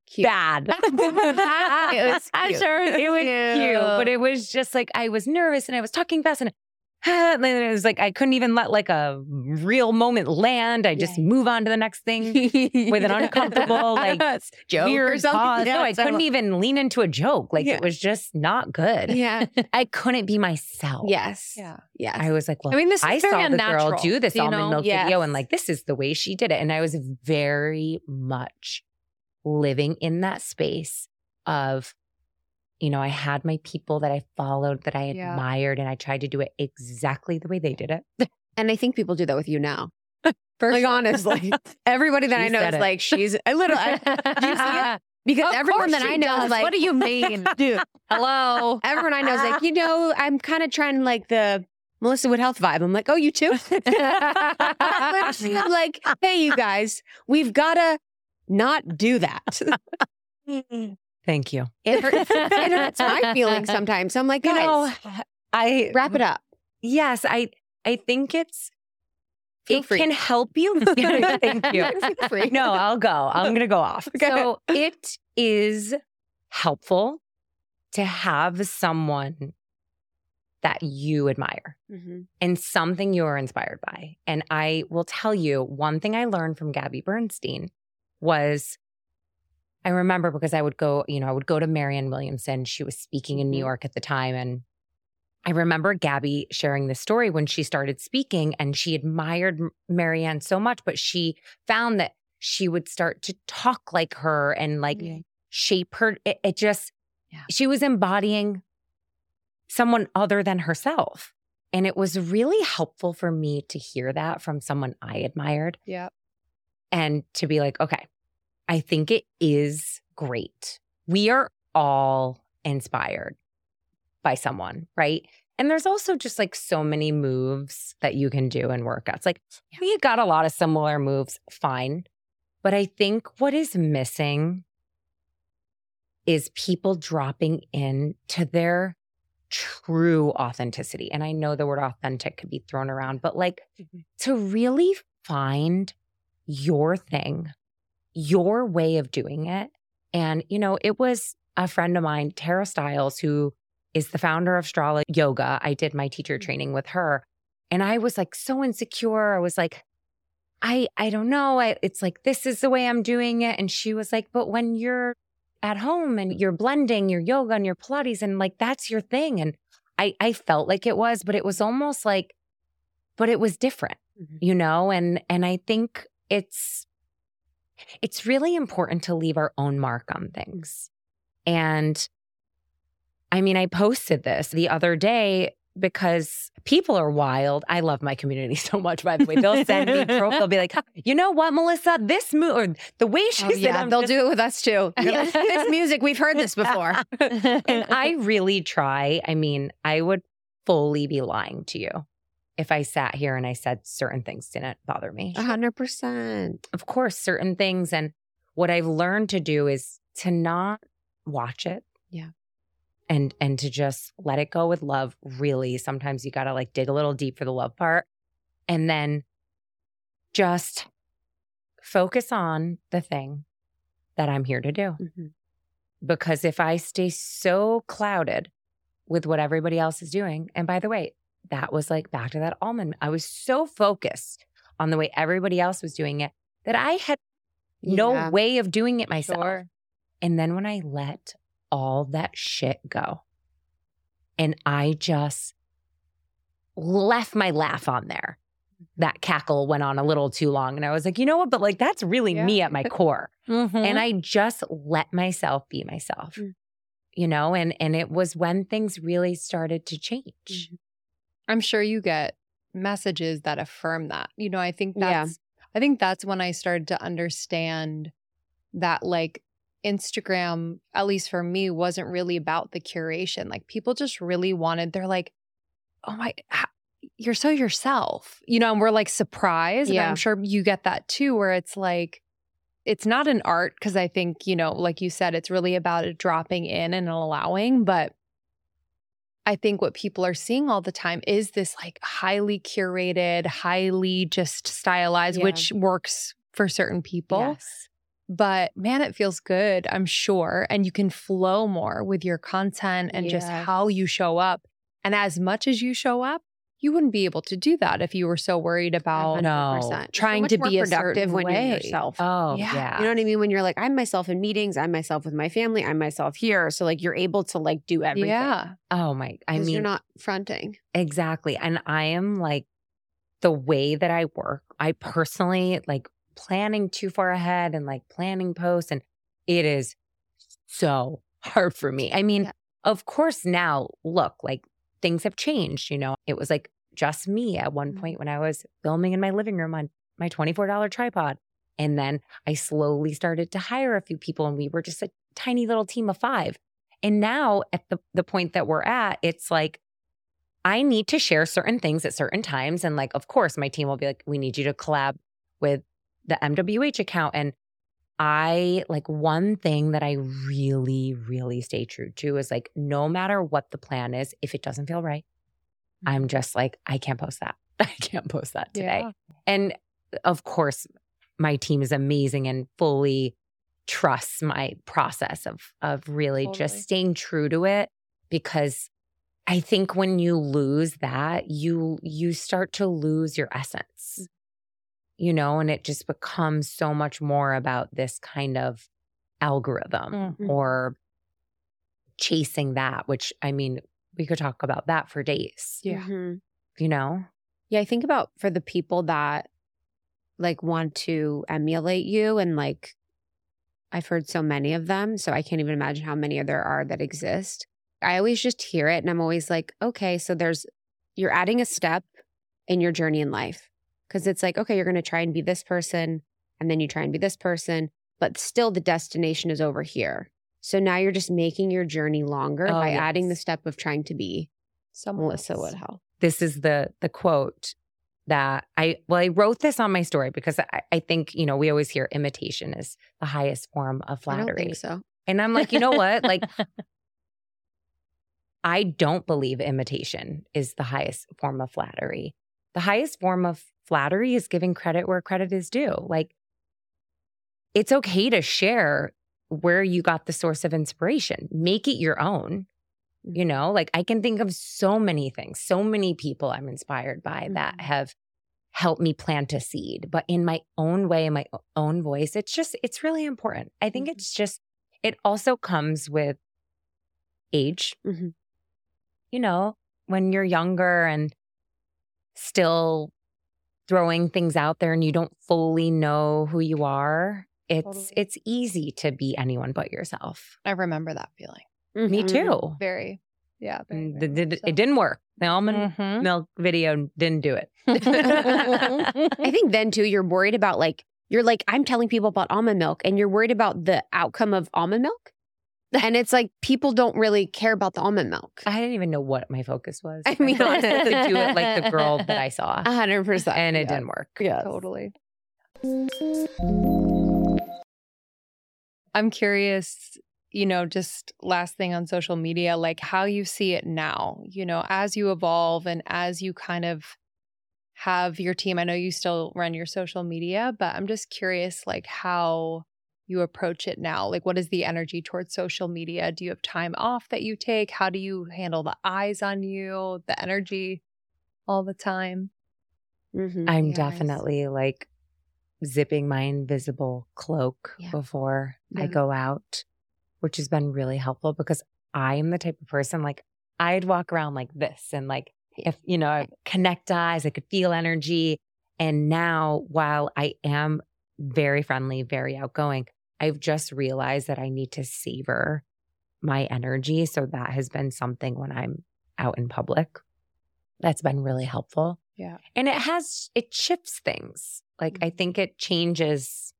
Cute. bad. It was I'm sure it was cute, but it was just like I was nervous and I was talking fast and and then it was like I couldn't even let like a real moment land. I just move on to the next thing with an uncomfortable like joke or something. Yeah, no, I it's couldn't even lean into a joke. Like Yeah. it was just not good. Yeah. I couldn't be myself. Yes. Yeah. Yes. I was like, well, I mean, this I very saw the girl do this you almond know? milk Yes. video and like, this is the way she did it. And I was very much living in that space of, you know, I had my people that I followed, that I Yeah. admired, and I tried to do it exactly the way they did it. and I think people do that with you now. Like honestly, everybody that She I know is it. like she's a little I, see it? because Of everyone that I know does. is like, what do you mean? dude? Hello. Everyone I know is like, you know, I'm kind of trying like the Melissa Wood Health vibe. I'm like, oh, you too. I'm like, hey, you guys, we've gotta not do that. Mm. Thank you. It hurts, it hurts my feelings sometimes. I'm like, You guys, know, I wrap it up. Yes, I I think it's Feel it free. can help you. Thank you. No, I'll go. I'm going to go off. Okay. So it is helpful to have someone that you admire Mhm. and something you're inspired by. And I will tell you one thing I learned from Gabby Bernstein was I remember because I would go, you know, I would go to Marianne Williamson. She was speaking in New Mhm. York at the time. And I remember Gabby sharing this story when she started speaking and she admired Marianne so much, but she found that she would start to talk like her and like Yeah. shape her. It, it just, Yeah. she was embodying someone other than herself. And it was really helpful for me to hear that from someone I admired Yeah. and to be like, okay, I think it is great. We are all inspired by someone, right? And there's also just like so many moves that you can do in workouts. Like we got a lot of similar moves, fine. But I think what is missing is people dropping in to their true authenticity. And I know the word authentic could be thrown around, but like mm-hmm. to really find your thing, your way of doing it. And, you know, it was a friend of mine, Tara Stiles, who is the founder of Strala Yoga. I did my teacher training with her. And I was like so insecure. I was like, I I don't know. I, it's like this is the way I'm doing it. And she was like, but when you're at home and you're blending your yoga and your Pilates and like that's your thing. And I I felt like it was, but it was almost like, but it was different, Mhm. you know? And and I think it's it's really important to leave our own mark on things. And I mean, I posted this the other day because people are wild. I love my community so much, by the way. They'll send me a profile, they'll be like, you know what, Melissa, this move or the way she Oh, said yeah, they'll just- do it with us too. Yeah. this music, we've heard this before. and I really try. I mean, I would fully be lying to you if I sat here and I said certain things didn't bother me. A hundred percent. Of course, certain things. And what I've learned to do is to not watch it. Yeah. And and to just let it go with love. Really, sometimes you gotta like dig a little deep for the love part. And then just focus on the thing that I'm here to do. Mhm. Because if I stay so clouded with what everybody else is doing, and by the way, that was like back to that almond. I was so focused on the way everybody else was doing it that I had no Yeah. way of doing it myself. Sure. And then when I let all that shit go and I just left my laugh on there, that cackle went on a little too long. And I was like, you know what? But like, that's really Yeah. me at my core. Mhm. And I just let myself be myself, Mm. you know? And, and it was when things really started to change. Mm-hmm. I'm sure you get messages that affirm that. You know, I think Yeah. that's I think that's when I started to understand that like Instagram, at least for me, wasn't really about the curation. Like people just really wanted, they're like, oh my, you're so yourself, you know, and we're like surprised. And Yeah. I'm sure you get that too, where it's like, it's not an art because I think, you know, like you said, it's really about dropping in and allowing. But I think what people are seeing all the time is this like highly curated, highly just stylized, Yeah. which works for certain people. Yes. But man, it feels good, I'm sure. And you can flow more with your content and just how you show up. And as much as you show up, you wouldn't be able to do that if you were so worried about No. 100%. So trying to be a productive certain when way. you're yourself. Oh, Yeah. yeah. You know what I mean? When you're like, I'm myself in meetings, I'm myself with my family, I'm myself here. So like you're able to like do everything. Yeah. oh, my. I mean, you're not fronting. Exactly. And I am like the way that I work, I personally like planning too far ahead and like planning posts. And it is so hard for me. I mean, Yeah. of course, now look, like things have changed. You know, it was like just me at one Mhm. point when I was filming in my living room on my $24 tripod. And then I slowly started to hire a few people, and we were just a tiny little team of five. And now at the, the point that we're at, it's like, I need to share certain things at certain times. And like, of course, my team will be like, we need you to collab with the MWH account. And I like one thing that I really, really stay true to is like, no matter what the plan is, if it doesn't feel right, I'm mm-hmm. just like, I can't post that. I can't post that today. Yeah. And of course, my team is amazing and fully trusts my process of of really just staying true to it because I think when you lose that, you you start to lose your essence. You know, and it just becomes so much more about this kind of algorithm Mhm. or chasing that, which I mean, we could talk about that for days. Yeah. Mhm. You know? Yeah, I think about for the people that like want to emulate you and like I've heard so many of them, so I can't even imagine how many there are that exist. I always just hear it and I'm always like, okay, so there's you're adding a step in your journey in life. Cuz it's like, okay, you're going to try and be this person and then you try and be this person, but still the destination is over here. So now you're just making your journey longer Oh, by adding the step of trying to be Someone Melissa else. Wood Health. this is the the quote that I well I wrote this on my story because I, I think you know we always hear imitation is the highest form of I don't flattery think so. and I'm like you know what like I don't believe imitation is the highest form of flattery the highest form of flattery is giving credit where credit is due like it's okay to share where you got the source of inspiration make it your own you know like i can think of so many things so many people i'm inspired by that Mhm. have helped me plant a seed but in my own way in my own voice it's just it's really important i think Mhm. it's just it also comes with age Mhm. you know when you're younger and still throwing things out there and you don't fully know who you are it's Totally. it's easy to be anyone but yourself I remember that feeling. me Mhm. too Very. Yeah. Very, Mm, very the- the- so. it didn't work the almond Mhm. milk video didn't do it. I think then too, you're worried about like, you're like, I'm telling people about almond milk and you're worried about the outcome of almond milk. And it's like people don't really care about the almond milk. I didn't even know what my focus was. I mean- could do it like the girl that I saw, hundred percent. and it yeah. didn't work. Yeah. Totally. I'm curious, you know, just last thing on social media, like how you see it now, you know, as you evolve and as you kind of have your team? I know you still run your social media, but I'm just curious, like how you approach it now. Like, what is the energy towards social media? Do you have time off that you take? How do you handle the eyes on you, the energy all the time? Mhm. I'm Yes. definitely like zipping my invisible cloak Yeah. before I go out, which has been really helpful because I am the type of person like I'd walk around like this and like if you know, I connect eyes, I could feel energy. And now while I am very friendly, very outgoing, I've just realized that I need to savor my energy. So that has been something when I'm out in public. That's been really helpful. Yeah. And it has, it shifts things. Like, I think it changes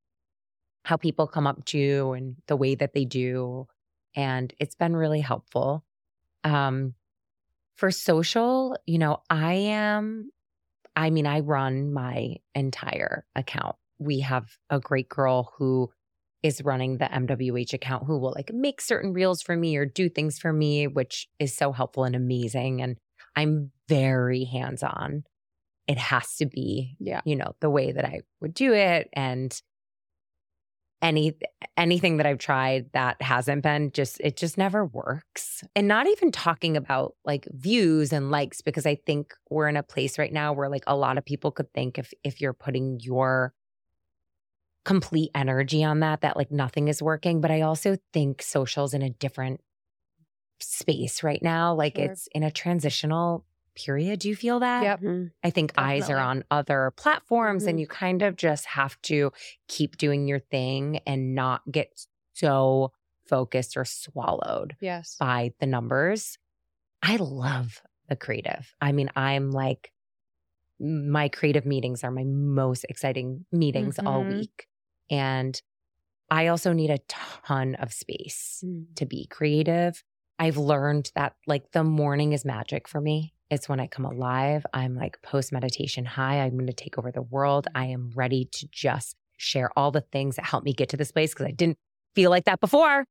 how people come up to you and the way that they do. And it's been really helpful. Um, for social, you know, I am, I mean, I run my entire account. We have a great girl who is running the MWH account who will like make certain reels for me or do things for me, which is so helpful and amazing. And I'm very hands on. It has to be, Yeah. you know, the way that I would do it. And any anything that I've tried that hasn't been just it just never works. And not even talking about like views and likes because I think we're in a place right now where like a lot of people could think if if you're putting your complete energy on that that like nothing is working, but I also think social's in a different space right now. Like Sure. it's in a transitional period. Do you feel that? Yep. Mhm. I think eyes are on other platforms Mhm. and you kind of just have to keep doing your thing and not get so focused or swallowed Yes. by the numbers. I love the creative. I mean, I'm like, my creative meetings are my most exciting meetings all Mhm. week. And I also need a ton of space Mm. to be creative. I've learned that like the morning is magic for me. It's when I come alive. I'm like post meditation high. I'm going to take over the world. I am ready to just share all the things that help me get to this place because I didn't feel like that before.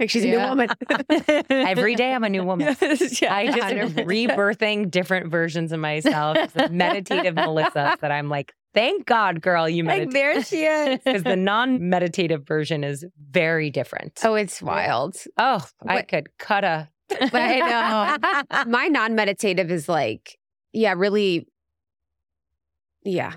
Like she's a new woman. Every day I'm a new woman. Yeah, I just am rebirthing different versions of myself. It's a meditative Melissa that I'm like, thank God, girl, you Like meditate. there she is. Because the non meditative version is very different. Oh, it's wild. Oh, I could cut a. But I know. My non-meditative is like, yeah, really. Yeah,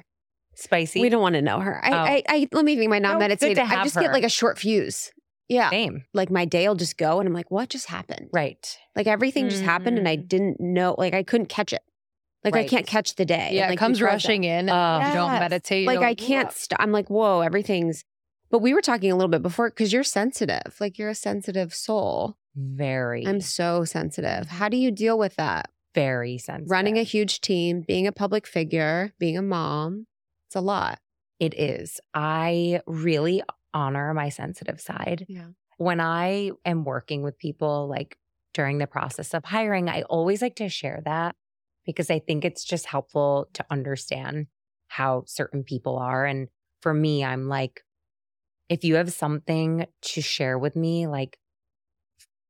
Spicy. we don't want to know her. I, Oh. I, I, let me think. My No, to non-meditative, I just her. get like a short fuse. Yeah, Same. like my day will just go, and I'm like, what just happened? Right. Like everything just happened, and I Mm. didn't know. Like I couldn't catch it. Like I can't catch the day. Yeah, and, it comes you froze rushing in and Oh. you don't meditate. like don't- I can't stop. I'm like, whoa, everything's. But we were talking a little bit before because you're sensitive. Like you're a sensitive soul. Very. I'm so sensitive. How do you deal with that? very sensitive. Running a huge team, being a public figure, being a mom. It's a lot. It is. I really honor my sensitive side. Yeah. When I am working with people, like during the process of hiring, I always like to share that because I think it's just helpful to understand how certain people are. And for me, I'm like, if you have something to share with me, like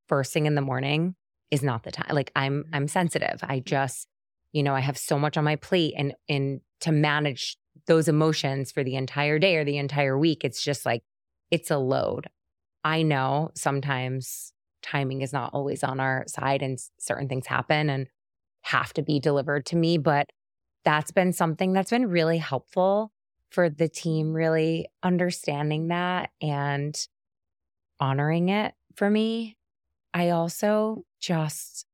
first thing in the morning is not the time. Like I'm, mm-hmm. I'm sensitive. I mm-hmm. just, you know, I have so much on my plate and, and to manage those emotions for the entire day or the entire week, it's just like, it's a load. I know sometimes timing is not always on our side and certain things happen and have to be delivered to me, but that's been something that's been really helpful for the team, really understanding that and honoring it for me. I also just,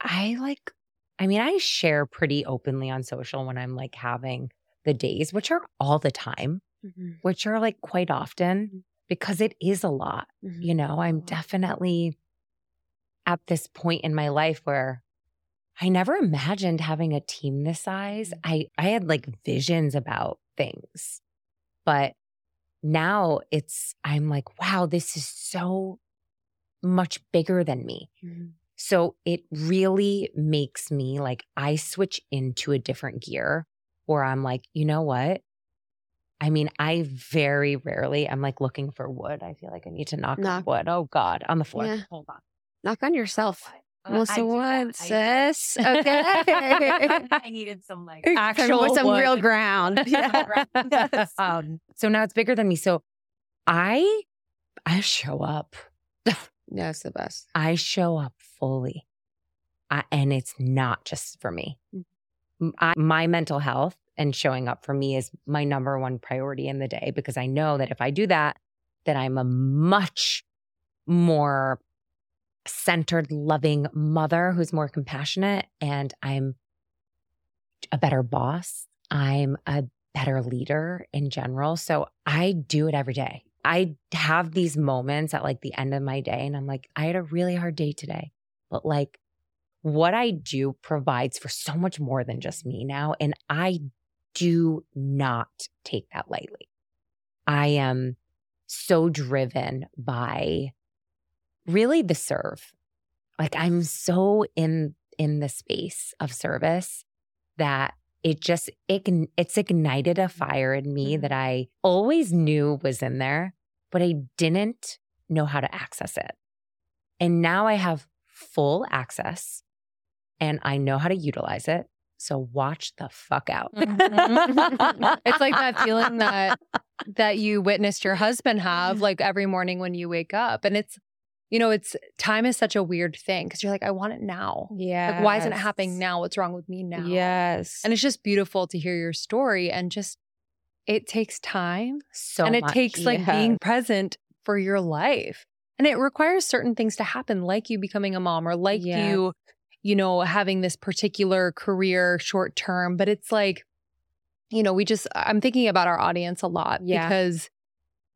I like, I mean, I share pretty openly on social when I'm like having the days, which are all the time, mm-hmm. which are like quite often mm-hmm. because it is a lot. Mm-hmm. You know, I'm definitely at this point in my life where I never imagined having a team this size. Mm. I I had like visions about things. But now it's I'm like, wow, this is so much bigger than me. Mm. So it really makes me like I switch into a different gear where I'm like, you know what? I mean, I very rarely I'm like looking for wood. I feel like I need to knock, Knock. on wood. Oh God, on the floor. Yeah. Hold on. Knock on yourself. Well, so what, sis? Okay. I needed some like actual some wood. real ground. Yeah. um, so now it's bigger than me. So I I show up. That's the best. I show up fully. I, and it's not just for me. M- I, my mental health and showing up for me is my number one priority in the day because I know that if I do that, then I'm a much more centered, loving mother who's more compassionate and I'm a better boss. I'm a better leader in general. So I do it every day. I have these moments at like the end of my day and I'm like, I had a really hard day today, but like what I do provides for so much more than just me now. And I do not take that lightly. I am so driven by really the serve. Like I'm so in in the space of service that it just ign- it's ignited a fire in me mm-hmm. that I always knew was in there, but I didn't know how to access it. And now I have full access and I know how to utilize it. So watch the fuck out. Mm-hmm. it's like that feeling that that you witnessed your husband have like every morning when you wake up and it's you know it's time is such a weird thing because you're like i want it now Yeah. like why isn't it happening now what's wrong with me now Yes. and it's just beautiful to hear your story and just it takes time so and it much. takes like Yeah. being present for your life and it requires certain things to happen like you becoming a mom or like Yeah. you you know having this particular career short term but it's like you know we just i'm thinking about our audience a lot Yeah. because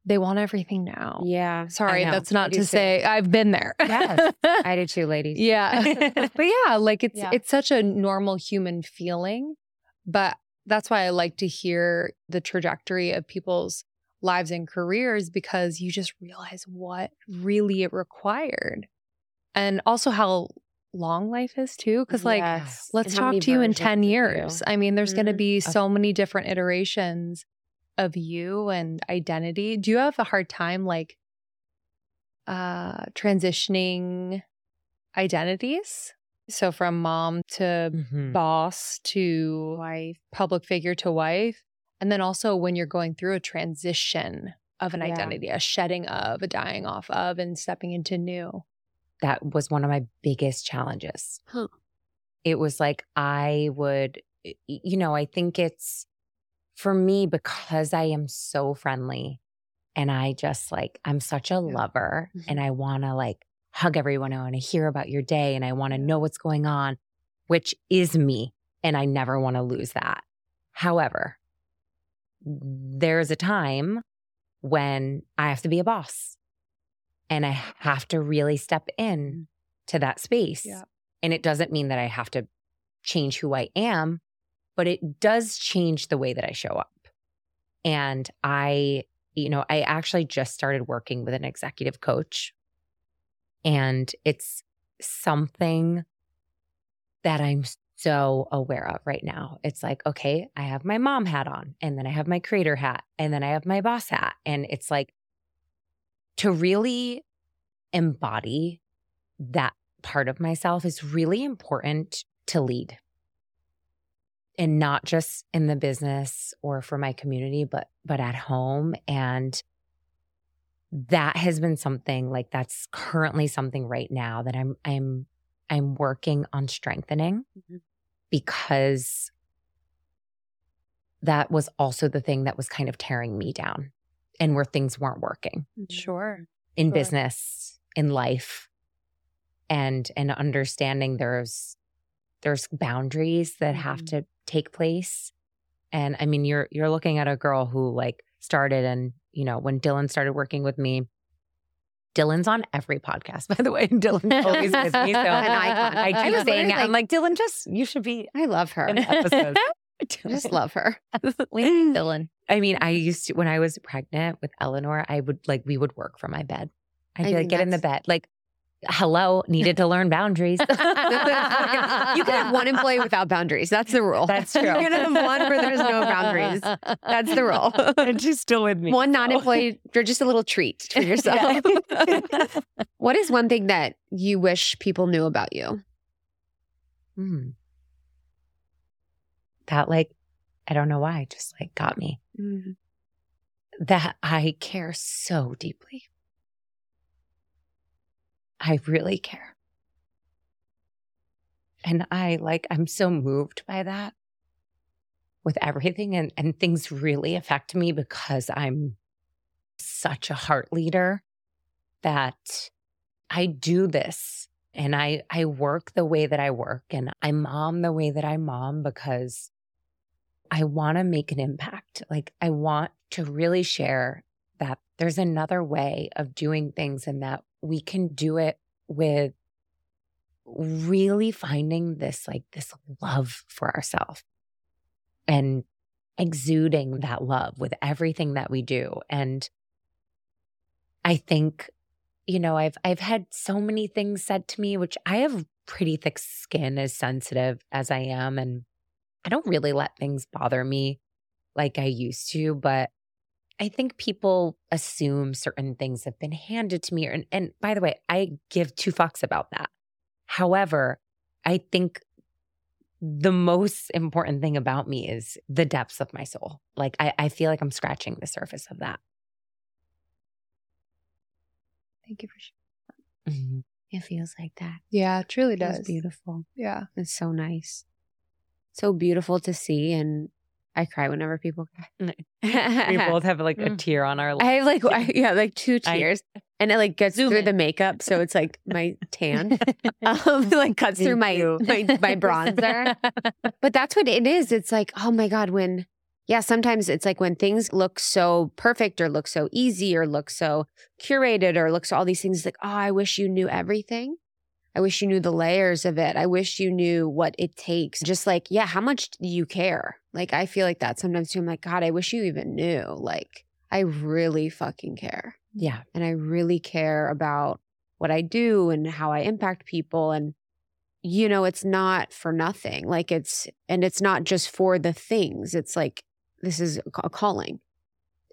they want everything now yeah. sorry that's not to too. say i've been there Yes. I did too, ladies. yeah but yeah like it's Yeah. it's such a normal human feeling but that's why i like to hear the trajectory of people's lives and careers because you just realize what really it required and also how long life is too because like Yes. let's And talk to you in 10 of you. years i mean there's going to mm-hmm. be so many different iterations of you and identity do you have a hard time like uh transitioning identities so from mom to Mhm. boss to Wife. public figure to wife and then also when you're going through a transition of an Yeah. identity a shedding of a dying off of and stepping into new That was one of my biggest challenges. Huh. It was like I would, you know, I think it's for me because I am so friendly and I just like, I'm such a lover Mhm. and I want to like hug everyone. I want to hear about your day and I want to know what's going on, which is me. And I never want to lose that. However, there's a time when I have to be a boss and I have to really step in to that space. Yeah. And it doesn't mean that I have to change who I am, but it does change the way that I show up. And I, you know, I actually just started working with an executive coach, and it's something that I'm so aware of right now. It's like, okay, I have my mom hat on, and then I have my creator hat, and then I have my boss hat. And it's like to really embody that part of myself is really important to lead. And not just in the business or for my community, but but at home. And that has been something like that's currently something right now that I'm I'm I'm working on strengthening Mhm. because that was also the thing that was kind of tearing me down and where things weren't working sure in Sure. business in life and and understanding there's there's boundaries that have Mhm. to take place and i mean you're you're looking at a girl who like started and you know when dylan started working with me dylan's on every podcast by the way and dylan's always with me so An icon. i I keep was saying it i'm like dylan just you should be I love her. I just love her. dylan I mean, I used to when I was pregnant with Eleanor, I would like we would work from my bed. I'd I be like, get in the bed. Like hello, needed to learn boundaries. you can have one employee without boundaries. That's the rule. That's true. You can have one where there's no boundaries. That's the rule. and she's still with me. One non-employee, you're just a little treat for yourself. what is one thing that you wish people knew about you? Hmm. That like, I don't know why, just like got me. That I care so deeply. I really care. And I like, I'm so moved by that with everything. And, and things really affect me because I'm such a heart leader that I do this and I, I work the way that I work and I mom the way that I mom because I want to make an impact. Like I want to really share that there's another way of doing things and that we can do it with really finding this like this love for ourselves and exuding that love with everything that we do. And i think you know i've i've had so many things said to me which i have pretty thick skin as sensitive as i am and i don't really let things bother me like i used to but I think people assume certain things have been handed to me. And, and by the way, I give two fucks about that. However, I think the most important thing about me is the depths of my soul. Like, I, I feel like I'm scratching the surface of that. Thank you for sharing. Mm-hmm. It feels like that. Yeah, it truly It's does. beautiful. Yeah. It's so nice. So beautiful to see. And I cry whenever people cry. We both have like a Mm. tear on our I have like, I, yeah, like two I- tears. and it like gets through in. the makeup. So it's like my tan. um, like cuts through my, my, my bronzer. But that's what it is. It's like, oh my God, when, yeah, sometimes it's like when things look so perfect or look so easy or look so curated or looks all these things like, oh, I wish you knew everything. I wish you knew the layers of it. I wish you knew what it takes. Just like, yeah, how much do you care? Like, I feel like that sometimes too. I'm like, God, I wish you even knew. Like, I really fucking care yeah. and I really care about what I do and how I impact people. And, you know, it's not for nothing. Like it's, and it's not just for the things. It's like, this is a calling.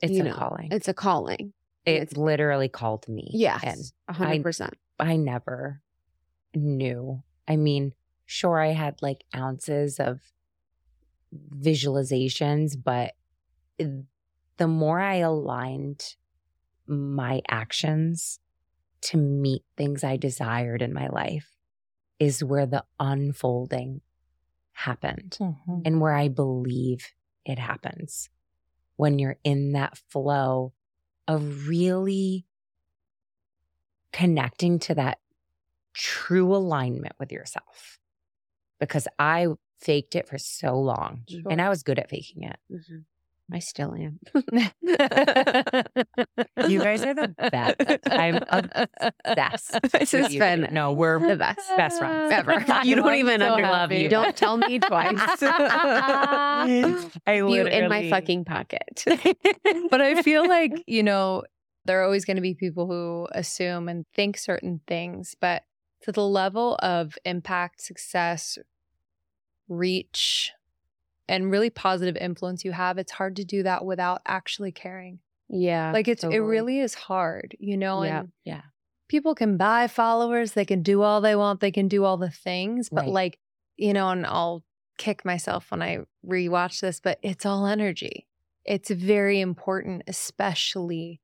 It's You a know, calling. It's a calling. it it's- literally called me. Yes. And a hundred percent. I never knew. I mean, sure, I had like ounces of visualizations, but the more I aligned my actions to meet things I desired in my life is where the unfolding happened Mm-hmm. and where I believe it happens when you're in that flow of really connecting to that true alignment with yourself. Because I faked it for so long and I was good at faking it. Mhm. I still am. You guys are the best. I'm obsessed. This has been no, we're the best. best friends Ever. You don't even so you. Don't tell me twice. I love you in my fucking pocket. but I feel like, you know, there are always going to be people who assume and think certain things, but to the level of impact, success, reach, and really positive influence you have, it's hard to do that without actually caring. yeah. Like it's it really is hard, you know, Yeah. and Yeah. people can buy followers, they can do all they want, they can do all the things, but Right. like, you know, and I'll kick myself when I rewatch this, but it's all energy. It's very important, especially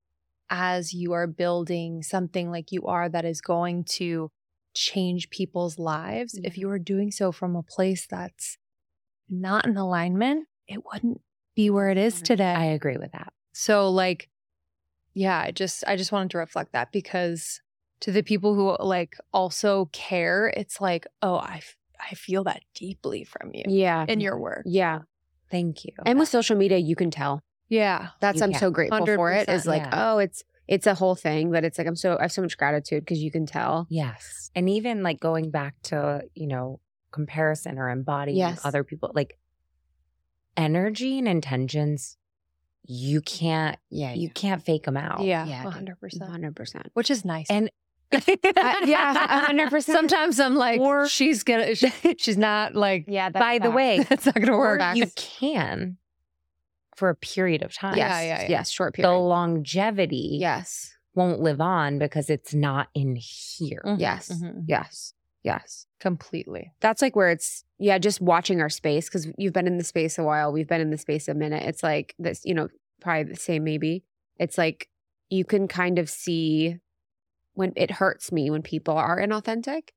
as you are building something like you are that is going to change people's lives. If you are doing so from a place that's not in alignment, it wouldn't be where it is mm-hmm. today. I agree with that. So like yeah, I just I just wanted to reflect that because to the people who like also care, it's like, "Oh, I f- I feel that deeply from you yeah. in your work." Yeah. Thank you. And with social media, you can tell. Yeah. That's You I'm can. so grateful for it. Is like, yeah. oh, it's it's a whole thing, but it's like I'm so I have so much gratitude because you can tell. Yes. And even like going back to, you know, comparison or embodying Yes. other people, like energy and intentions, you can't Yeah. you can't fake them out. Yeah. Yeah, 100%. Hundred percent. Which is nice. And Uh, yeah, hundred percent. Sometimes I'm like, Or- she's gonna, she's not like, Yeah. That's By the way, that's not gonna or work. you can for a period of time. yes, Yeah, yeah, yeah. yes, short period. The longevity yes, won't live on because it's not in here. Mhm, yes, mhm. yes, yes. completely. That's like where it's yeah, just watching our space because you've been in the space a while. We've been in the space a minute. It's like this, you know, probably the same. Maybe it's like you can kind of see when it hurts me when people are inauthentic.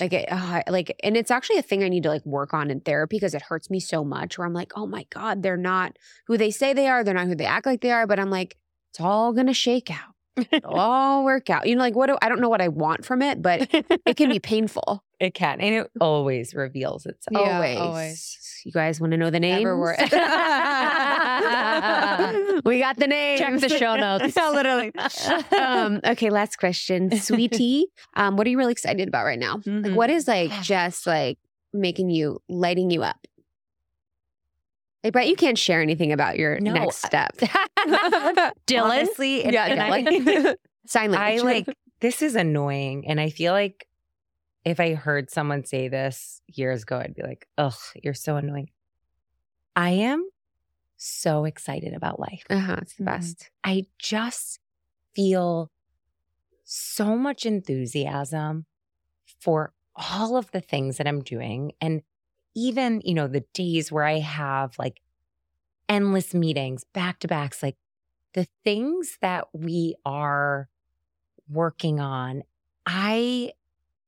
Like it, uh, like, and it's actually a thing I need to like work on in therapy because it hurts me so much. Where I'm like, oh my god, they're not who they say they are. They're not who they act like they are. But I'm like, it's all gonna shake out. It'll all work out. You know, like what? Do, I don't know what I want from it, but it can be painful. It can. And it always reveals itself. Yeah, always. always. You guys want to know the name? We got the name. Check the show notes. Literally. um, okay, last question, sweetie. Um, what are you really excited about right now? Like, what is like just like making you lighting you up? I bet you can't share anything about your No, next step. Dylan? Honestly, and, yeah, and I, Dylan. sign I like this is annoying. And I feel like if I heard someone say this years ago, I'd be like, ugh, you're so annoying. I am so excited about life. Uh-huh, it's the Mhm. best. I just feel so much enthusiasm for all of the things that I'm doing. And even, you know, the days where I have like endless meetings, back to backs, like the things that we are working on, I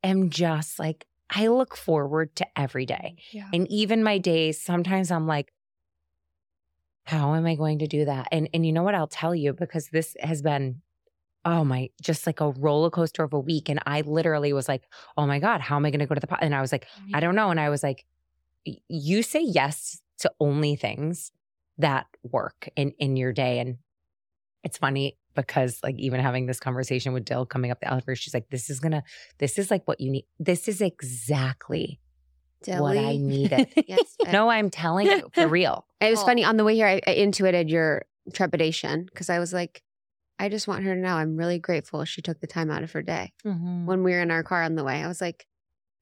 am just like, I look forward to every day. Yeah. And even my days, sometimes I'm like, how am I going to do that? And and you know what I'll tell you because this has been oh my just like a roller coaster of a week and I literally was like, "Oh my god, how am I going to go to the po-? And I was like, I don't know and I was like, "Y- you say yes to only things that work in in your day and it's funny because like even having this conversation with Dill coming up the elevator, she's like, this is gonna, this is like what you need. This is exactly what I needed. yes. No, I'm telling you for real. It was Oh. funny on the way here. I, I intuited your trepidation because I was like, I just want her to know I'm really grateful she took the time out of her day. Mhm. When we were in our car on the way, I was like,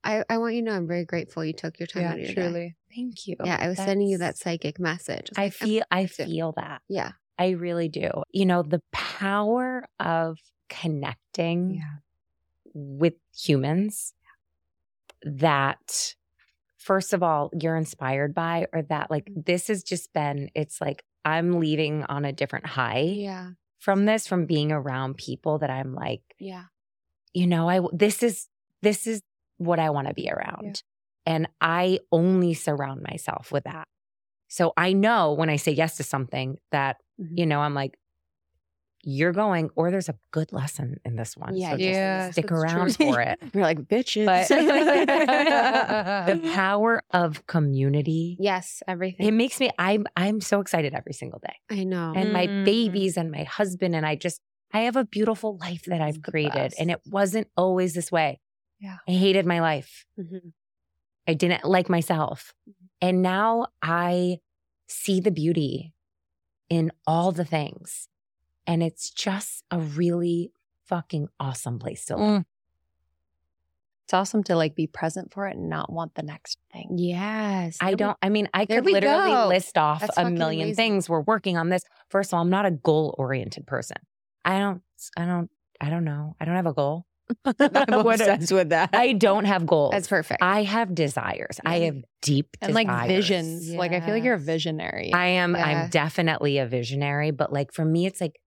I, I want you to know I'm very grateful you took your time Yeah, out of your day. truly. Thank you. Yeah, I was sending you that psychic message. was I like, I'm- feel I feel that. yeah, I really do. You know, the power of connecting Yeah. with humans that first of all you're inspired by or that like Mm-hmm. this has just been it's like I'm leaving on a different high yeah, from this from being around people that I'm like yeah. you know, I this is this is what I want to be around. And I only surround myself with that. So I know when I say yes to something that, Mhm. you know, I'm like, you're going, or there's a good lesson in this one. Yeah, so just yes, stick around true. for it. You're like bitches. But the power of community, yes, everything. it makes me I'm I'm so excited every single day. I know. And my Mhm. babies and my husband and I just I have a beautiful life that I've the created and it wasn't always this way. Yeah. I hated my life. Mhm. I didn't like myself. And now I see the beauty in all the things. And it's just a really fucking awesome place to live. Mm. It's awesome to like be present for it and not want the next thing. yes, I don't, I mean, I could literally go. list off That's a million amazing. things. We're working on this. First of all, I'm not a goal oriented person. I don't, I don't, I don't know. I don't have a goal. I'm What a- obsessed with that. I don't have goals. That's perfect. I have desires. I have deep And like desires. visions. Like I feel like you're a visionary. I am. I'm definitely a visionary, but like for me, it's like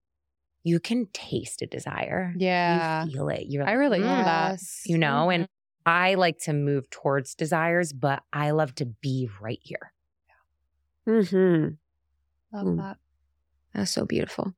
you can taste a desire. yeah. you feel it. You're Like, I like, relate to that. You know, and Mm-hmm. I like to move towards desires, but I love to be right here. Mm-hmm. Love Mm. that. That's so beautiful.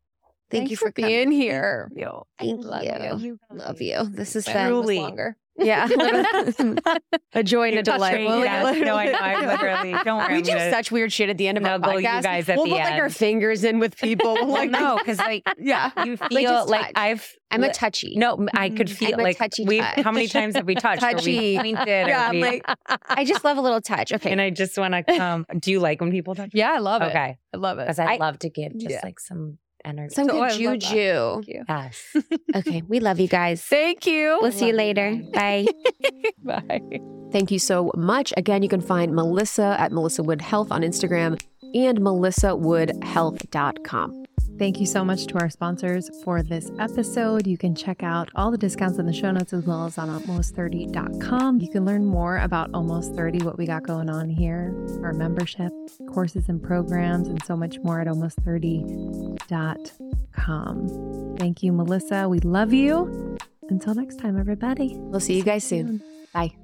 Thank Thanks you for, for being coming. here. You. Thank love you. you. Love you. This is That been was Truly. longer. yeah, a joy and a delight. me, Well, yes. No, I know. I literally don't worry. We do gonna such weird shit at the end of our snuggle you podcast. guys at we'll the put like our fingers in with people. We'll, Well, like no, because like yeah, you feel just like. I've. I'm a touchy. No, I could Mhm. feel I'm a like touchy we. touch. How many times have we touched? Touchy. we pointed. Yeah, I'm we- like, I just love a little touch. Okay, and I just want to come. Do you like when people touch? Yeah, I love it. Okay, I love it. because I, I- love to give just Yeah. like some energy. Some Oh, good love that. juju. Yes. Okay, we love you guys. Thank you. We'll see you Love you later. Bye. Bye. Thank you so much. Again, you can find Melissa at Melissa Wood Health on Instagram and melissawoodhealth.com. Thank you so much to our sponsors for this episode. You can check out all the discounts in the show notes as well as on almost30.com. You can learn more about Almost 30, what we got going on here, our membership, courses and programs, and so much more at almost30.com. Thank you, Melissa. We love you. Until next time, everybody. We'll see you guys soon. Bye.